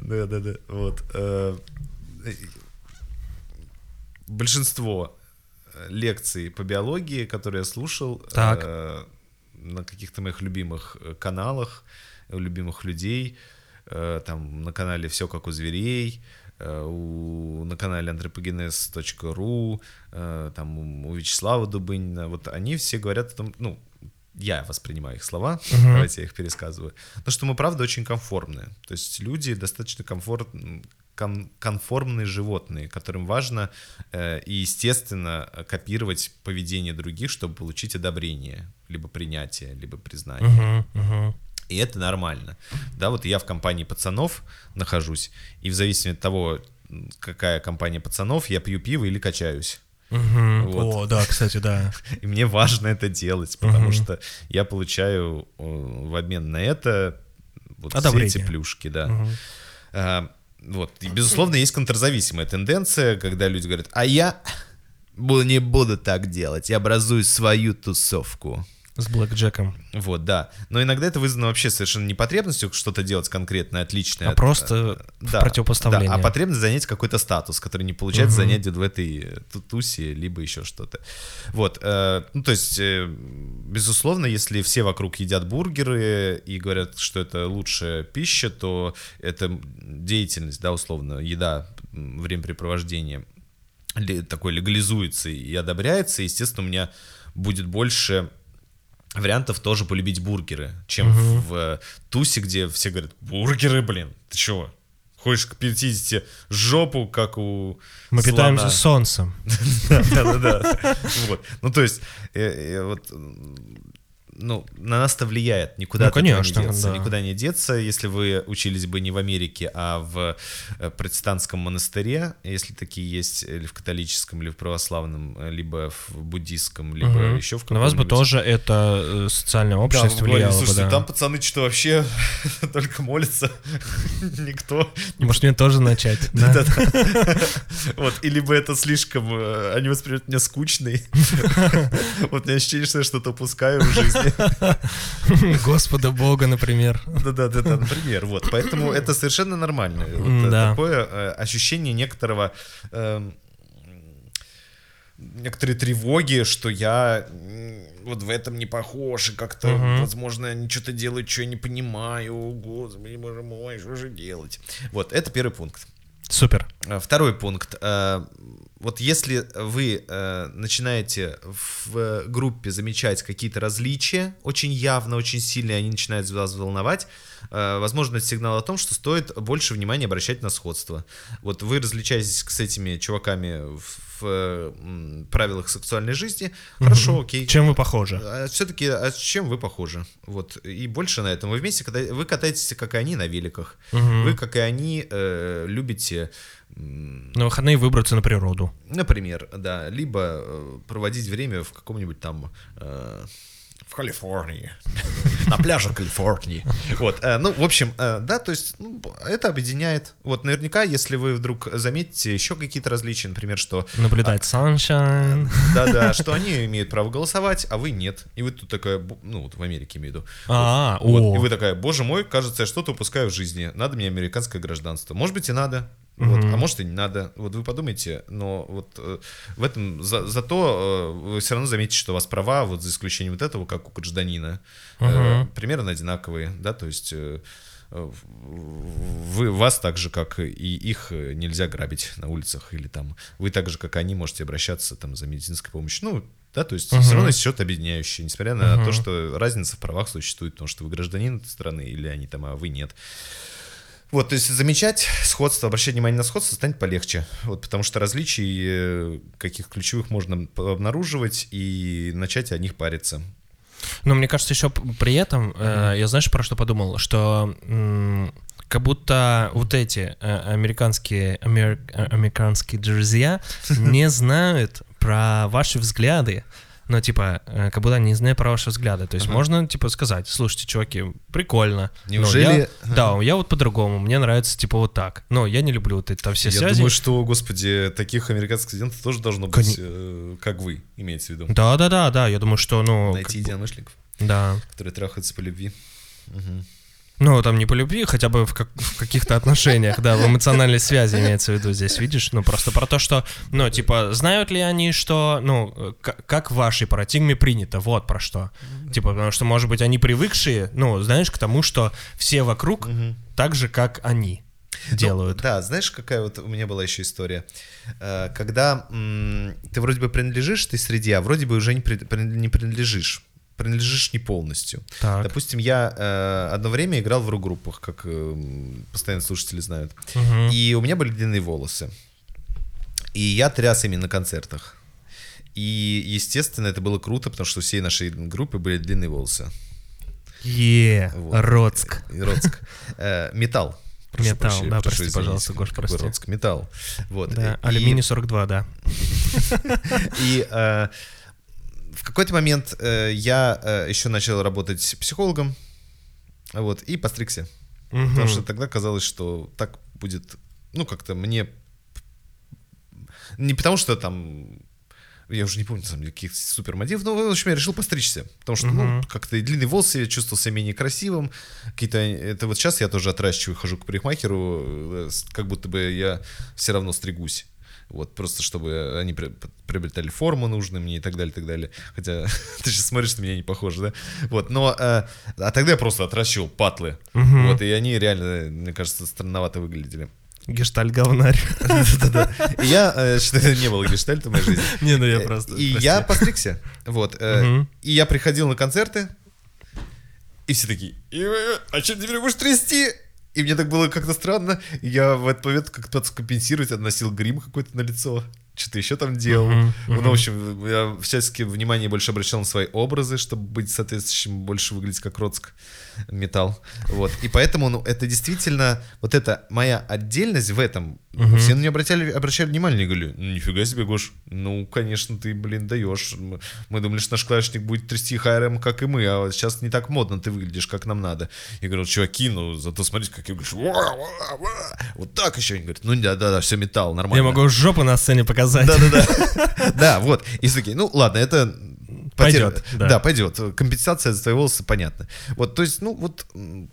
[SPEAKER 1] Да, да, да. Вот. э, Большинство э, лекций по биологии, которые я слушал
[SPEAKER 2] Так.
[SPEAKER 1] Э, на каких-то моих любимых э, каналах, у любимых людей, э, там на канале «Все как у зверей», э, у, на канале anthropogenes.ru, э, там у Вячеслава Дубынина, вот они все говорят о том, ну, я воспринимаю их слова, давайте я их пересказываю, то, что мы, правда, очень конформные. То есть люди достаточно комфорт, кон- конформные животные, которым важно э, и, естественно, копировать поведение других, чтобы получить одобрение, либо принятие, либо признание.
[SPEAKER 2] Мгм, мгм.
[SPEAKER 1] И это нормально. Да, вот я в компании пацанов нахожусь, и в зависимости от того, какая компания пацанов, я пью пиво или качаюсь.
[SPEAKER 2] Мгм.
[SPEAKER 1] Вот.
[SPEAKER 2] О, да, кстати, да.
[SPEAKER 1] И мне важно это делать, потому что я получаю э, в обмен на это вот все
[SPEAKER 2] Одобрение.
[SPEAKER 1] эти плюшки, да. А, вот. И, безусловно, есть контрзависимая тенденция, когда люди говорят, а я не буду так делать, я образую свою тусовку.
[SPEAKER 2] С Блэк Джеком.
[SPEAKER 1] Вот, да. Но иногда это вызвано вообще совершенно не потребностью что-то делать конкретное, отличное.
[SPEAKER 2] А просто
[SPEAKER 1] э,
[SPEAKER 2] в противопоставление.
[SPEAKER 1] Да, а потребность занять какой-то статус, который не получается
[SPEAKER 2] Мгм.
[SPEAKER 1] занять в этой э, ту- тусе, либо еще что-то. Вот. э, ну, то есть, э, безусловно, если все вокруг едят бургеры и говорят, что это лучшая пища, то это деятельность, да, условно, еда, времяпрепровождение такой легализуется и одобряется, естественно, у меня будет больше вариантов тоже полюбить бургеры, чем в, э, тусе, где все говорят, бургеры, блин, ты чего? Хочешь к 50 жопу, как у
[SPEAKER 2] Мы
[SPEAKER 1] слона?»
[SPEAKER 2] питаемся солнцем.
[SPEAKER 1] Да, да, да, да. Вот. Ну, то есть, э, э, вот, ну, на нас-то влияет. Никуда
[SPEAKER 2] Ну, конечно,
[SPEAKER 1] не деться.
[SPEAKER 2] да.
[SPEAKER 1] Никуда не деться, если вы учились бы не в Америке, а в э, протестантском монастыре, если такие есть, или в католическом, или в православном, э, либо в буддийском, либо
[SPEAKER 2] Мгм.
[SPEAKER 1] еще в
[SPEAKER 2] На вас бы
[SPEAKER 1] каком-нибудь.
[SPEAKER 2] тоже это э, социальная
[SPEAKER 1] Да, говорили,
[SPEAKER 2] влияло бы,
[SPEAKER 1] слушайте,
[SPEAKER 2] да.
[SPEAKER 1] там пацаны что вообще только молятся, никто
[SPEAKER 2] Может, мне тоже начать? да?
[SPEAKER 1] Вот, и либо это слишком, э, они воспринимают меня скучный. Вот у меня ощущение, что я что-то упускаю в жизни.
[SPEAKER 2] Господа Бога, например.
[SPEAKER 1] Да-да-да, например. Вот, поэтому это совершенно нормально. Вот, э,
[SPEAKER 2] Да.
[SPEAKER 1] Такое э, ощущение некоторого эм, некоторой тревоги, что я вот в этом не похож, и как-то,
[SPEAKER 2] Мгм.
[SPEAKER 1] возможно, они что-то делают, что я не понимаю. Господи, боже мой, что же делать? Вот, это первый пункт.
[SPEAKER 2] Супер.
[SPEAKER 1] А, Второй пункт. А, Вот если вы э, начинаете в э, группе замечать какие-то различия, очень явно, очень сильные, они начинают вас волновать, э, возможно, это сигнал о том, что стоит больше внимания обращать на сходство. Вот вы различаетесь с этими чуваками в, в, э, правилах сексуальной жизни, хорошо, окей.
[SPEAKER 2] Чем вы похожи?
[SPEAKER 1] все-таки, а чем вы похожи? Вот, и больше на этом. Вы вместе, когда вы катаетесь, как и они, на великах.
[SPEAKER 2] Мгм.
[SPEAKER 1] Вы, как и они, э, любите
[SPEAKER 2] На выходные выбраться на природу.
[SPEAKER 1] Например, да, либо э, проводить время в каком-нибудь там э, в Калифорнии, на пляже Калифорнии. Вот, э, ну, в общем, да, то есть ну, это объединяет. Вот, наверняка, если вы вдруг заметите еще какие-то различия, например, что
[SPEAKER 2] Наблюдать sunshine.
[SPEAKER 1] да-да, что они имеют право голосовать, а вы нет. И вы тут такая, ну, вот в Америке имею в виду.
[SPEAKER 2] А,
[SPEAKER 1] Вот, и вы такая, боже мой, кажется, я что-то упускаю в жизни. Надо мне американское гражданство. Может быть и надо. Вот, а может и не надо. Вот вы подумайте, но вот э, в этом за, зато э, вы все равно заметите, что у вас права, вот за исключением вот этого, как у гражданина, э, примерно одинаковые, да, то есть э, э, вы вас так же, как и их, э, нельзя грабить на улицах, или там вы так же, как они, можете обращаться там за медицинской помощью. Ну, да, то есть все равно есть что-то объединяющее, несмотря на то, что разница в правах существует, потому что вы гражданин этой страны, или они там, а вы нет. Вот, то есть замечать сходство, обращать внимание на сходство станет полегче. Вот, потому что различий э, каких ключевых можно обнаруживать и начать о них париться.
[SPEAKER 2] Но мне кажется, еще при этом, э, я знаешь, про что подумал? Что м, как будто вот эти э, американские, амер- э, американские друзья не знают про ваши взгляды. Ну, типа, э, как будто они не знают про ваши взгляды. То есть можно, типа, сказать, слушайте, чуваки, прикольно. но
[SPEAKER 1] Неужели-
[SPEAKER 2] я- да, я вот по-другому, мне нравится, типа, вот так. Но я не люблю вот это все
[SPEAKER 1] Я
[SPEAKER 2] связи.
[SPEAKER 1] думаю, что, господи, таких американских студентов тоже должно быть, э, как вы, имеете в виду.
[SPEAKER 2] Да-да-да, да, я думаю, что, ну...
[SPEAKER 1] Найти единомышленников,
[SPEAKER 2] Да.
[SPEAKER 1] которые трахаются по любви. Мгм.
[SPEAKER 2] Ну, там не по любви, хотя бы в, как- в каких-то отношениях, да, в эмоциональной связи имеется в виду здесь, видишь? Ну, просто про то, что, ну, типа, знают ли они, что, ну, как в вашей парадигме принято, вот про что. Типа, потому что, может быть, они привыкшие, ну, знаешь, к тому, что все вокруг так же, как они делают.
[SPEAKER 1] Ну, да, знаешь, какая вот у меня была еще история. Э, Когда м, ты вроде бы принадлежишь этой среде, а вроде бы уже не, при- не принадлежишь. Принадлежишь не полностью.
[SPEAKER 2] Так.
[SPEAKER 1] Допустим, я э, одно время играл в рок-группах, как э, постоянно слушатели знают.
[SPEAKER 2] Мгм.
[SPEAKER 1] И у меня были длинные волосы. И я тряс ими на концертах. И, естественно, это было круто, потому что у всей нашей группы были длинные волосы.
[SPEAKER 2] Е,
[SPEAKER 1] Вот.
[SPEAKER 2] Роцк.
[SPEAKER 1] Э, Роцк. Э, Металл. Прошу
[SPEAKER 2] Металл,
[SPEAKER 1] прощения,
[SPEAKER 2] да,
[SPEAKER 1] прошу
[SPEAKER 2] прости, пожалуйста, Гош, прости.
[SPEAKER 1] Роцк, металл. Вот.
[SPEAKER 2] Да,
[SPEAKER 1] И-
[SPEAKER 2] алюминий 42, да.
[SPEAKER 1] И э, в какой-то момент э, я э, еще начал работать психологом, вот, и постригся. Потому
[SPEAKER 2] Мгм.
[SPEAKER 1] что тогда казалось, что так будет, ну, как-то мне... Не потому что там... Я уже не помню, деле, каких супер мотивов, но, в общем, я решил постричься. Потому что, ну, как-то и длинные волосы, я чувствовал себя менее красивым. Какие-то... Это вот сейчас я тоже отращиваю, хожу к парикмахеру, э, как будто бы я все равно стригусь. Вот, просто чтобы они при- приобретали форму нужную мне и так далее, и так далее. Хотя ты сейчас смотришь на меня не похоже, да? Вот, но... э, а тогда я просто отращивал патлы. Вот, и они реально, мне кажется, странновато выглядели.
[SPEAKER 2] Гештальт говнарь.
[SPEAKER 1] Я э, считаю, не было гештальта в моей жизни.
[SPEAKER 2] Не, ну я
[SPEAKER 1] Э,
[SPEAKER 2] просто...
[SPEAKER 1] И я постригся. Вот. э. И я приходил на концерты, и все такие, «И, э, а что теперь будешь трясти? И мне так было как-то странно. Я в этот момент как-то пытался компенсировать, наносил грим какой-то на лицо. Что-то еще там делал.
[SPEAKER 2] Мгм,
[SPEAKER 1] Ну, в общем, я всячески внимание больше обращал на свои образы, чтобы быть соответствующим, больше выглядеть как Роцк металл. Вот. И поэтому, ну, это действительно, вот эта моя отдельность в этом, все на нее обращали, обращали внимание, и говорили, ну, нифига себе, Гош, ну, конечно, ты, блин, даешь. Мы, думали, что наш клавишник будет трясти хайром, как и мы, а вот сейчас не так модно, ты выглядишь, как нам надо. Я говорю, чуваки, ну, зато смотрите, как я говорю, вот так еще. Они говорят, ну, да-да-да, все металл, нормально.
[SPEAKER 2] Я могу жопу на сцене показать.
[SPEAKER 1] Да-да-да. Да, вот. И такие, ну ладно, это... потеря-
[SPEAKER 2] Пойдет, да.
[SPEAKER 1] Да, пойдет. Компенсация за твои волосы, понятно. Вот, то есть, ну, вот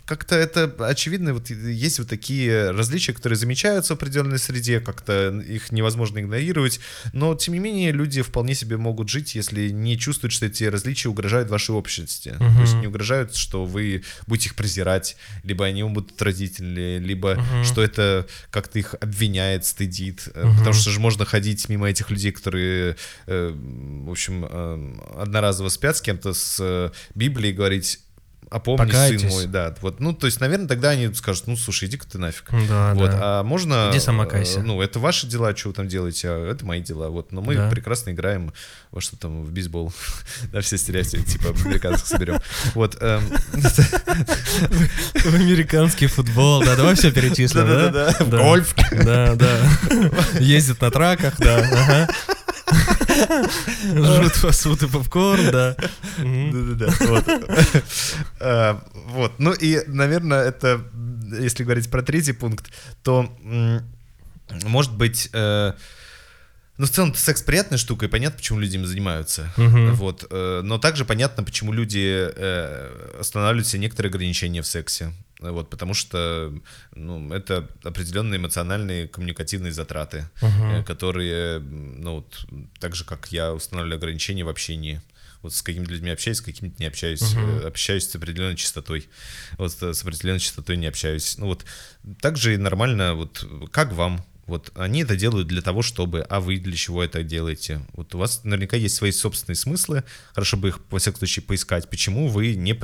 [SPEAKER 1] как-то это очевидно, вот есть вот такие различия, которые замечаются в определенной среде, как-то их невозможно игнорировать, но, тем не менее, люди вполне себе могут жить, если не чувствуют, что эти различия угрожают вашей общности. То есть не угрожают, что вы будете их презирать, либо они вам будут отразительны, либо что это как-то их обвиняет, стыдит. Э, Потому что же можно ходить мимо этих людей, которые, э, в общем, э, одноразово спят с кем-то с э, Библией и говорить, опомнись,
[SPEAKER 2] Покайтесь.
[SPEAKER 1] сын мой, да, вот, ну, то есть, наверное, тогда они скажут, ну, слушай, иди-ка ты нафиг.
[SPEAKER 2] Да,
[SPEAKER 1] вот,
[SPEAKER 2] да.
[SPEAKER 1] а можно...
[SPEAKER 2] Иди сама
[SPEAKER 1] э,
[SPEAKER 2] кайся.
[SPEAKER 1] Ну, это ваши дела, что вы там делаете, а это мои дела, вот, но мы
[SPEAKER 2] Да.
[SPEAKER 1] прекрасно играем во что там, в бейсбол, да, все стереотипы, типа, американцев соберем, вот, эм,
[SPEAKER 2] В американский футбол, да, давай все перечислим, да?
[SPEAKER 1] Да-да-да, гольф.
[SPEAKER 2] Да, да. Ездит на траках, да. Жрут фастфуд и попкорн, да.
[SPEAKER 1] Да-да-да, вот. Э, Вот, ну и, наверное, это, если говорить про третий пункт, то, может быть, э, ну, в целом, секс приятная штука, и понятно, почему люди им занимаются.
[SPEAKER 2] Мгм.
[SPEAKER 1] Вот. э, Но также понятно, почему люди э, останавливают себе некоторые ограничения в сексе. Вот, потому что ну, это определенные эмоциональные коммуникативные затраты, э, которые, ну, вот, так же, как я устанавливаю ограничения в общении. Вот с какими-то людьми общаюсь, с какими-то не общаюсь. Э, Общаюсь с определенной частотой. Вот с определенной частотой не общаюсь. Ну вот также и нормально, вот как вам? Вот они это делают для того, чтобы, а вы для чего это делаете? Вот у вас наверняка есть свои собственные смыслы, хорошо бы их, во всяком случае, поискать. Почему вы не,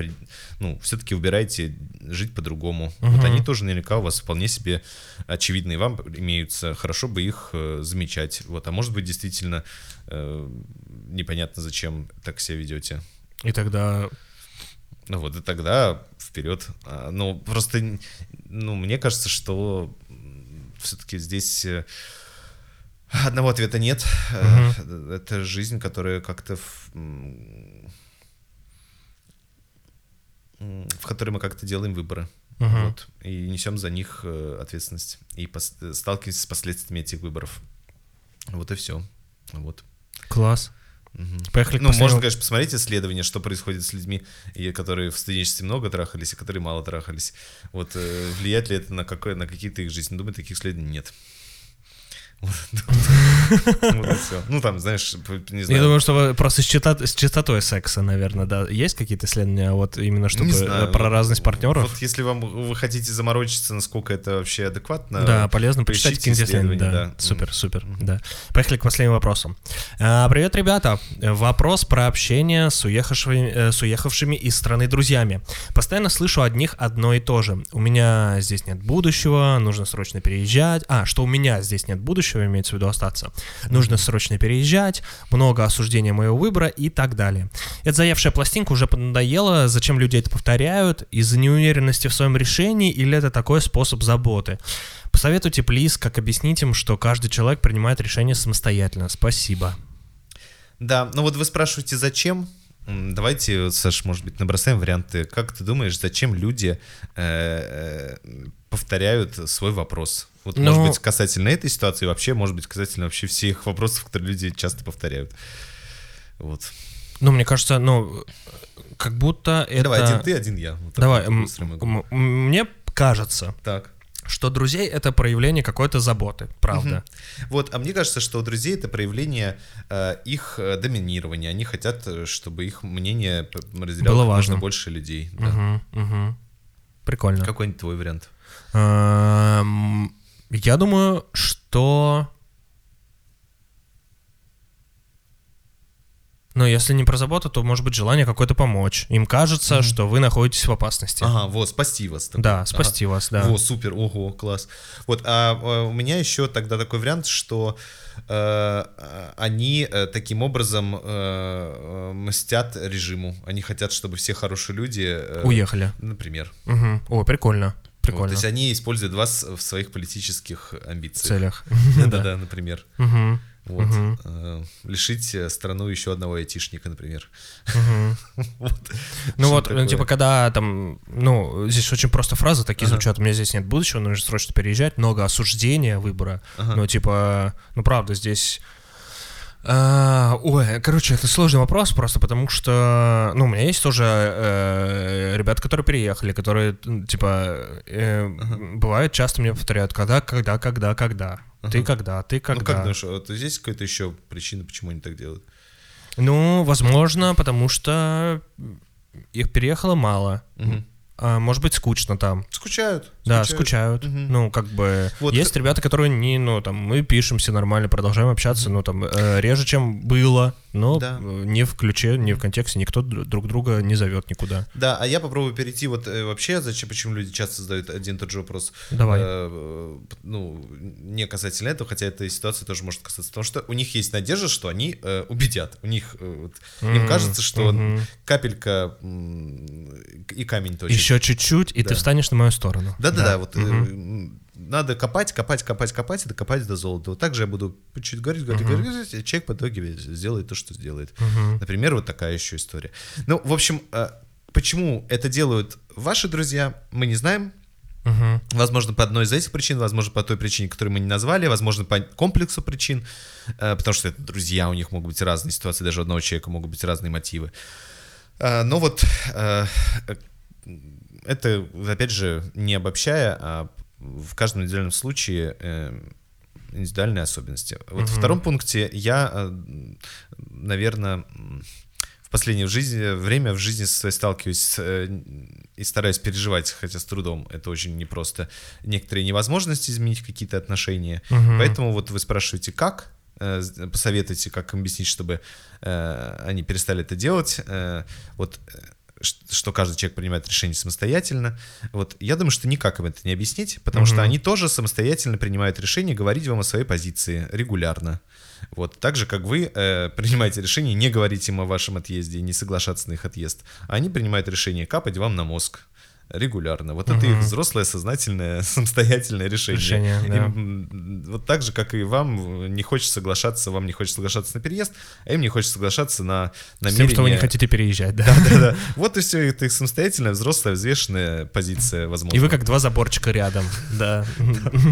[SPEAKER 1] ну, все-таки выбираете жить по-другому? Вот они тоже наверняка у вас вполне себе очевидные вам имеются, хорошо бы их э, замечать. Вот, а может быть, действительно, э, непонятно, зачем так себя ведете.
[SPEAKER 2] И тогда
[SPEAKER 1] Ну вот, и тогда вперед. А, Ну, просто, ну, мне кажется, что все-таки здесь э, одного ответа нет. Э, Это жизнь, которая как-то в, в которой мы как-то делаем выборы.
[SPEAKER 2] Мгм.
[SPEAKER 1] Вот, и несем за них э, ответственность. И пос- сталкиваемся с последствиями этих выборов. Вот и все. Вот.
[SPEAKER 2] класс. Поехали к
[SPEAKER 1] Ну, можно, конечно, посмотреть исследования, что происходит с людьми, и которые в студенчестве много трахались, и которые мало трахались. Вот э, влияет ли это на, какое, на какие-то их жизни? Думаю, таких исследований нет. Ну, там, знаешь, не
[SPEAKER 2] Я
[SPEAKER 1] знаю.
[SPEAKER 2] думаю, что просто с, частот- с частотой секса, наверное, да. Есть какие-то исследования, вот именно чтобы э, про разность партнеров?
[SPEAKER 1] Вот если вам вы хотите заморочиться, насколько это вообще адекватно.
[SPEAKER 2] Да, полезно почитать исследования, Да. Супер, супер. Да. Поехали к последнему вопросу. А, Привет, ребята. Вопрос про общение с уехавшими, э, с уехавшими из страны друзьями. Постоянно слышу от них одно и то же. У меня здесь нет будущего, нужно срочно переезжать. А, что у меня здесь нет будущего, имеется в виду остаться. Нужно срочно переезжать, много осуждения моего выбора и так далее. Эта заевшая пластинка уже надоела, зачем люди это повторяют, из-за неуверенности в своем решении или это такой способ заботы? Посоветуйте, плиз, как объяснить им, что каждый человек принимает решение самостоятельно. Спасибо.
[SPEAKER 1] Да, ну вот вы спрашиваете, зачем? Давайте, Саш, может быть, набросаем варианты. Как ты думаешь, зачем люди э, э, повторяют свой вопрос? Вот,
[SPEAKER 2] Ну-
[SPEAKER 1] может быть, касательно этой ситуации, вообще, может быть, касательно вообще всех вопросов, которые люди часто повторяют. Вот.
[SPEAKER 2] Ну, мне кажется, ну, как будто это...
[SPEAKER 1] Давай, один ты, один я. Вот
[SPEAKER 2] Давай,
[SPEAKER 1] вот
[SPEAKER 2] мне кажется,
[SPEAKER 1] Так.
[SPEAKER 2] Что друзей — это проявление какой-то заботы, правда.
[SPEAKER 1] Вот, а мне кажется, что у друзей это проявление э, их э, доминирования. Они хотят, э, чтобы их мнение разделяло
[SPEAKER 2] Было важно.
[SPEAKER 1] больше людей. Да.
[SPEAKER 2] Мгм, мгм. Прикольно.
[SPEAKER 1] Какой-нибудь твой вариант?
[SPEAKER 2] Эм, Я думаю, что... Ну, если не про заботу, то может быть желание какое-то помочь. Им кажется, что вы находитесь в опасности.
[SPEAKER 1] Ага, вот, спасти вас. такой.
[SPEAKER 2] Да,
[SPEAKER 1] Ага.
[SPEAKER 2] спасти вас, да.
[SPEAKER 1] Во, супер, ого, класс. Вот, а, а, у меня еще тогда такой вариант, что э, э, они э, таким образом э, э, мстят режиму. Они хотят, чтобы все хорошие люди... э,
[SPEAKER 2] Уехали.
[SPEAKER 1] Например.
[SPEAKER 2] Мгм. О, прикольно.
[SPEAKER 1] Вот,
[SPEAKER 2] Прикольно.
[SPEAKER 1] то есть они используют вас в своих политических амбициях.
[SPEAKER 2] целях.
[SPEAKER 1] Да-да, например.
[SPEAKER 2] Мгм.
[SPEAKER 1] Вот. Э, Лишить э, страну еще одного айтишника, например. Вот.
[SPEAKER 2] Ну
[SPEAKER 1] Что
[SPEAKER 2] вот,
[SPEAKER 1] такое?
[SPEAKER 2] ну, типа, когда там, ну, здесь очень просто фразы такие
[SPEAKER 1] Ага.
[SPEAKER 2] звучат, у меня здесь нет будущего, нужно срочно переезжать, много осуждения выбора.
[SPEAKER 1] Ага.
[SPEAKER 2] Ну, типа, ну, правда, здесь... А, ой, короче, это сложный вопрос, просто потому что, ну, у меня есть тоже э, ребята, которые переехали, которые, типа, э, бывает, часто мне повторяют, когда, когда, когда, когда. Ты
[SPEAKER 1] Ага.
[SPEAKER 2] когда, ты когда.
[SPEAKER 1] Ну как думаешь, вот здесь какая-то еще причина, почему они так делают?
[SPEAKER 2] Ну, возможно, потому что их переехало мало.
[SPEAKER 1] Мгм.
[SPEAKER 2] А, может быть, скучно там.
[SPEAKER 1] Скучают.
[SPEAKER 2] Да, Да,
[SPEAKER 1] Скучают. Мгм.
[SPEAKER 2] Ну, как бы
[SPEAKER 1] Вот
[SPEAKER 2] есть ребята, которые не, ну, там, мы пишемся нормально, продолжаем общаться, ну, там, э, реже, чем было, но
[SPEAKER 1] Да.
[SPEAKER 2] э, не в ключе, не в контексте, никто дру- друг друга не зовет никуда.
[SPEAKER 1] Да, а я попробую перейти вот э, вообще, зачем, почему люди часто задают один и тот же вопрос.
[SPEAKER 2] Давай.
[SPEAKER 1] Э, э, ну, не касательно этого, хотя эта ситуация тоже может касаться, потому что у них есть надежда, что они э, убедят. У них, э, вот, им
[SPEAKER 2] М,
[SPEAKER 1] кажется, что
[SPEAKER 2] мгм.
[SPEAKER 1] капелька м, и камень точит.
[SPEAKER 2] Еще чуть-чуть, и
[SPEAKER 1] Да.
[SPEAKER 2] ты встанешь на мою сторону.
[SPEAKER 1] Да-да-да, вот э,
[SPEAKER 2] Мгм.
[SPEAKER 1] м, надо копать, копать, копать, копать, и докопать до золота. Вот так же я буду чуть говорить, говорить,
[SPEAKER 2] Мгм.
[SPEAKER 1] говорить, и человек по итоге сделает то, что сделает.
[SPEAKER 2] Мгм.
[SPEAKER 1] Например, вот такая еще история. Ну, в общем, э, почему это делают ваши друзья, мы не знаем.
[SPEAKER 2] Мгм.
[SPEAKER 1] Возможно, по одной из этих причин, возможно, по той причине, которую мы не назвали, возможно, по комплексу причин, э, потому что это друзья, у них могут быть разные ситуации, даже у одного человека могут быть разные мотивы. Но вот э, э, это, опять же, не обобщая, а в каждом индивидуальном случае э, индивидуальные особенности. Вот в
[SPEAKER 2] Мгм.
[SPEAKER 1] втором пункте я, наверное, в последнее в жизни, время в жизни своей сталкиваюсь э, и стараюсь переживать, хотя с трудом, это очень непросто, некоторые невозможности изменить какие-то отношения.
[SPEAKER 2] Мгм.
[SPEAKER 1] Поэтому вот вы спрашиваете, как? Э, Посоветуйте, как им объяснить, чтобы э, они перестали это делать. Э, вот э, что каждый человек принимает решение самостоятельно. Вот я думаю, что никак им это не объяснить, потому что
[SPEAKER 2] Мгм.
[SPEAKER 1] они тоже самостоятельно принимают решение говорить вам о своей позиции регулярно. Вот так же, как вы э, принимаете решение не говорить им о вашем отъезде и не соглашаться на их отъезд, а они принимают решение капать вам на мозг регулярно. Вот это их взрослое, сознательное, самостоятельное решение.
[SPEAKER 2] Решение, да.
[SPEAKER 1] Им, вот так же, как и вам не хочется соглашаться, вам не хочется соглашаться на переезд, а им не хочется соглашаться на
[SPEAKER 2] С
[SPEAKER 1] намерение...
[SPEAKER 2] тем, что вы не хотите переезжать, да?
[SPEAKER 1] Да-да-да. Вот и все, это их самостоятельная, взрослая, взвешенная позиция, возможно.
[SPEAKER 2] И вы как два заборчика рядом, да.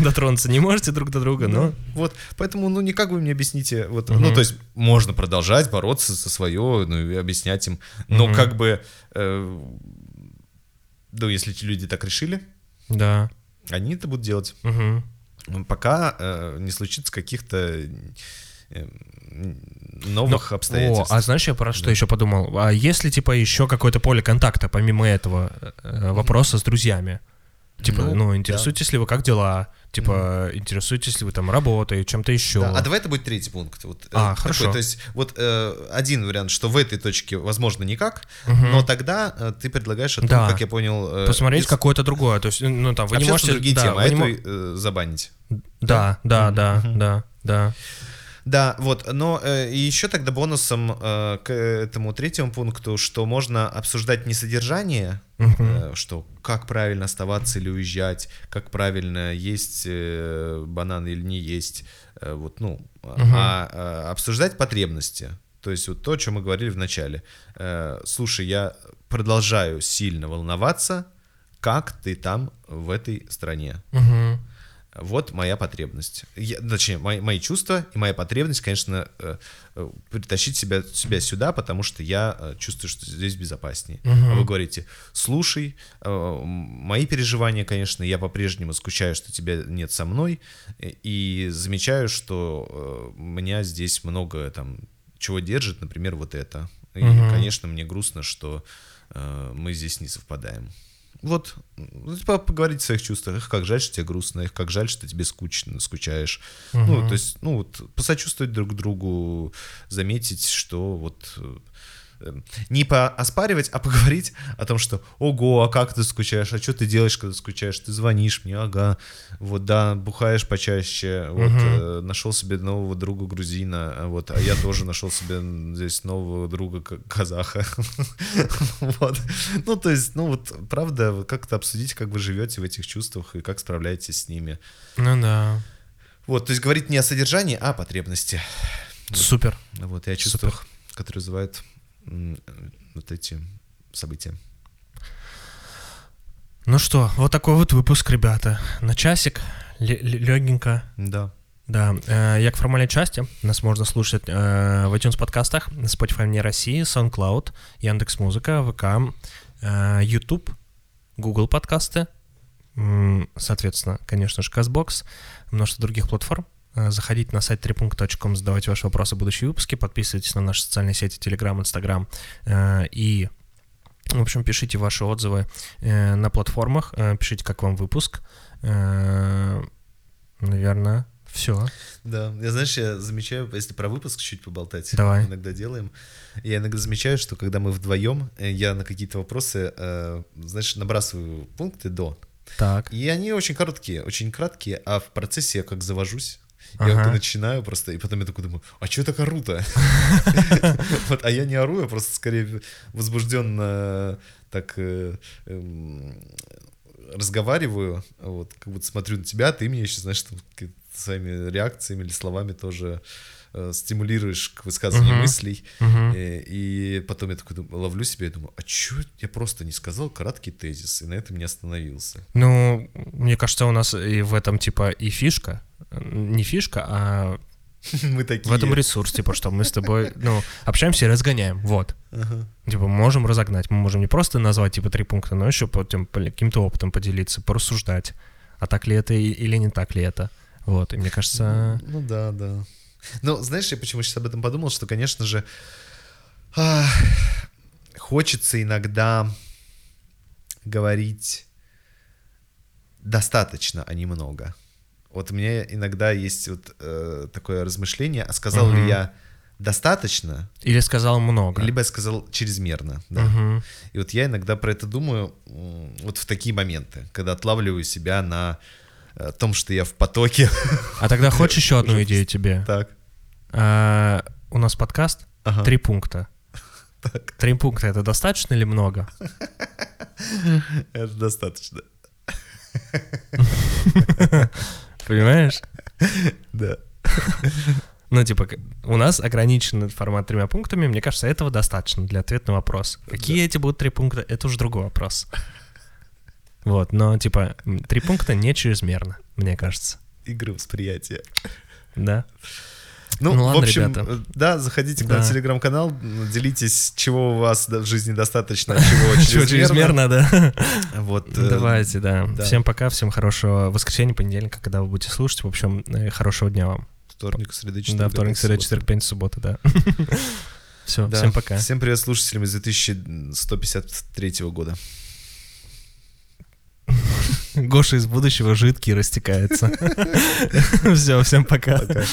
[SPEAKER 2] Дотронуться не можете друг до друга, но...
[SPEAKER 1] Вот, поэтому, ну, никак вы мне объясните, вот,
[SPEAKER 2] Мгм.
[SPEAKER 1] ну, то есть, можно продолжать бороться за свое, ну, и объяснять им, но как бы, э, ну, если эти люди так решили,
[SPEAKER 2] Да.
[SPEAKER 1] они это будут делать.
[SPEAKER 2] Мгм.
[SPEAKER 1] Пока э, не случится каких-то э, новых обстоятельств.
[SPEAKER 2] О, а знаешь, я про что
[SPEAKER 1] Да.
[SPEAKER 2] еще подумал? А если, типа, еще какое-то поле контакта, помимо этого э, вопроса с друзьями? Типа,
[SPEAKER 1] Ну,
[SPEAKER 2] ну,
[SPEAKER 1] да.
[SPEAKER 2] интересуетесь ли вы, как дела? Типа, интересуетесь ли вы там работой, чем-то еще?
[SPEAKER 1] Да, а давай это будет третий пункт. Вот, э,
[SPEAKER 2] А,
[SPEAKER 1] такой,
[SPEAKER 2] хорошо.
[SPEAKER 1] То есть вот э, один вариант, что в этой точке возможно никак,
[SPEAKER 2] Мгм.
[SPEAKER 1] но тогда э, ты предлагаешь о том,
[SPEAKER 2] Да.
[SPEAKER 1] как я понял... э,
[SPEAKER 2] Посмотреть
[SPEAKER 1] без-
[SPEAKER 2] какое-то другое. То есть, ну, там, вы не можете...
[SPEAKER 1] другие
[SPEAKER 2] да,
[SPEAKER 1] темы, а
[SPEAKER 2] вы не
[SPEAKER 1] эту э, забанить.
[SPEAKER 2] Да, да, да,
[SPEAKER 1] Мгм.
[SPEAKER 2] да, да.
[SPEAKER 1] Да, вот, но э, еще тогда бонусом э, к этому третьему пункту, что можно обсуждать не содержание,
[SPEAKER 2] Мгм.
[SPEAKER 1] э, что как правильно оставаться или уезжать, как правильно есть э, банан или не есть, э, вот, ну, а-
[SPEAKER 2] Мгм.
[SPEAKER 1] а, э, обсуждать потребности. То есть вот то, о чем мы говорили в начале. Э, слушай, я продолжаю сильно волноваться, как ты там в этой стране.
[SPEAKER 2] Мгм.
[SPEAKER 1] Вот моя потребность. Я, точнее, мои, мои чувства и моя потребность, конечно, э, э, притащить себя, себя сюда, потому что я э, чувствую, что здесь безопаснее. А вы говорите, слушай, э, мои переживания, конечно, я по-прежнему скучаю, что тебя нет со мной, э, и замечаю, что э, меня здесь много там чего держит, например, вот это. И,
[SPEAKER 2] Мгм.
[SPEAKER 1] конечно, мне грустно, что э, мы здесь не совпадаем. Вот, ну, типа, поговорить о своих чувствах. Эх, как жаль, что тебе грустно, эх, как жаль, что тебе скучно, скучаешь. Ну,
[SPEAKER 2] Мгм.
[SPEAKER 1] то есть, ну, вот, посочувствовать друг другу, заметить, что вот э, не пооспаривать, а поговорить о том, что ого, а как ты скучаешь, а что ты делаешь, когда скучаешь, ты звонишь мне, ага, вот да, бухаешь почаще, вот
[SPEAKER 2] Мгм.
[SPEAKER 1] э, нашел себе нового друга грузина, а вот, а я тоже нашел себе здесь нового друга казаха, вот, ну то есть, ну вот, правда, как-то обсудить, как вы живете в этих чувствах и как справляетесь с ними,
[SPEAKER 2] Ну да.
[SPEAKER 1] вот, то есть говорить не о содержании, а о потребности,
[SPEAKER 2] Супер.
[SPEAKER 1] вот, и о чувствах, которые вызывают вот эти события.
[SPEAKER 2] Ну что, вот такой вот выпуск, ребята. На часик, легенько.
[SPEAKER 1] Да.
[SPEAKER 2] Да, э, як в формальной части нас можно слушать э, в iTunes подкастах, Spotify вне России, SoundCloud, Яндекс Музыка, ВК, э, YouTube, Google подкасты, соответственно, конечно же, CastBox, множество других платформ. Э, Заходите на сайт tripunkt.com, задавайте ваши вопросы в будущие выпуски, подписывайтесь на наши социальные сети Telegram, Instagram э, и В общем, пишите ваши отзывы э, на платформах, пишите, как вам выпуск. Наверное, все.
[SPEAKER 1] Да, я знаешь, я замечаю, если про выпуск чуть поболтать,
[SPEAKER 2] Давай.
[SPEAKER 1] иногда делаем. Я иногда замечаю, что когда мы вдвоем, я на какие-то вопросы, э, знаешь, набрасываю пункты до.
[SPEAKER 2] Так.
[SPEAKER 1] И они очень короткие, очень краткие, а в процессе я как завожусь. Я вот начинаю просто, и потом я такой думаю, а что так ору-то? Вот, А я не ору, я просто скорее возбужденно так э, эм, разговариваю, вот, как будто смотрю на тебя, ты меня еще, знаешь, своими реакциями или словами тоже э, стимулируешь к высказыванию
[SPEAKER 2] Мгм.
[SPEAKER 1] мыслей.
[SPEAKER 2] Мгм.
[SPEAKER 1] Э, И потом я такой дум- ловлю себя и думаю, а чё я просто не сказал краткий тезис, и на этом не остановился.
[SPEAKER 2] Ну, мне кажется, у нас и в этом типа и фишка. Не фишка, а
[SPEAKER 1] Мы такие.
[SPEAKER 2] в этом ресурс, типа, что мы с тобой, ну, общаемся и разгоняем. Вот.
[SPEAKER 1] Ага.
[SPEAKER 2] Типа, можем разогнать. Мы можем не просто назвать, типа, три пункта, но еще потом каким-то опытом поделиться, порассуждать. А так ли это и- или не так ли это? Вот, и мне кажется...
[SPEAKER 1] Ну да, да. Ну, знаешь, я почему сейчас об этом подумал, что, конечно же, хочется иногда говорить достаточно, а не много. Вот у меня иногда есть вот э, такое размышление, а сказал
[SPEAKER 2] Мгм.
[SPEAKER 1] ли я достаточно,
[SPEAKER 2] Или сказал много.
[SPEAKER 1] либо я сказал чрезмерно, да.
[SPEAKER 2] Мгм.
[SPEAKER 1] И вот я иногда про это думаю вот в такие моменты, когда отлавливаю себя на э, том, что я в потоке.
[SPEAKER 2] А тогда хочешь еще одну идею тебе?
[SPEAKER 1] Так.
[SPEAKER 2] А, у нас подкаст
[SPEAKER 1] Ага.
[SPEAKER 2] три пункта. Три пункта это достаточно или много?
[SPEAKER 1] Это достаточно.
[SPEAKER 2] Понимаешь?
[SPEAKER 1] Да.
[SPEAKER 2] Ну, типа, у нас ограниченный формат тремя пунктами. Мне кажется, этого достаточно для ответа на вопрос. Какие эти будут три пункта, это уже другой вопрос. Вот, но, типа, три пункта не чрезмерно, мне кажется.
[SPEAKER 1] Игры восприятия.
[SPEAKER 2] Да?
[SPEAKER 1] Ну,
[SPEAKER 2] Ну ладно,
[SPEAKER 1] в общем,
[SPEAKER 2] ребята.
[SPEAKER 1] э, да, заходите к
[SPEAKER 2] Да.
[SPEAKER 1] в телеграм-канал, делитесь, чего у вас в жизни достаточно, чего чрезмерно.
[SPEAKER 2] чрезмерно, да?
[SPEAKER 1] Вот, э,
[SPEAKER 2] Давайте, да. Всем пока, всем хорошего воскресенья, понедельника, когда вы будете слушать. В общем, э, хорошего дня вам.
[SPEAKER 1] Вторник, среда, четверг.
[SPEAKER 2] Да, вторник, среда, четверг, пятница, суббота, да. Все, всем пока.
[SPEAKER 1] Всем привет слушателям из 2153 года.
[SPEAKER 2] Гоша из будущего жидкий растекается. Все, всем пока.
[SPEAKER 1] Пока.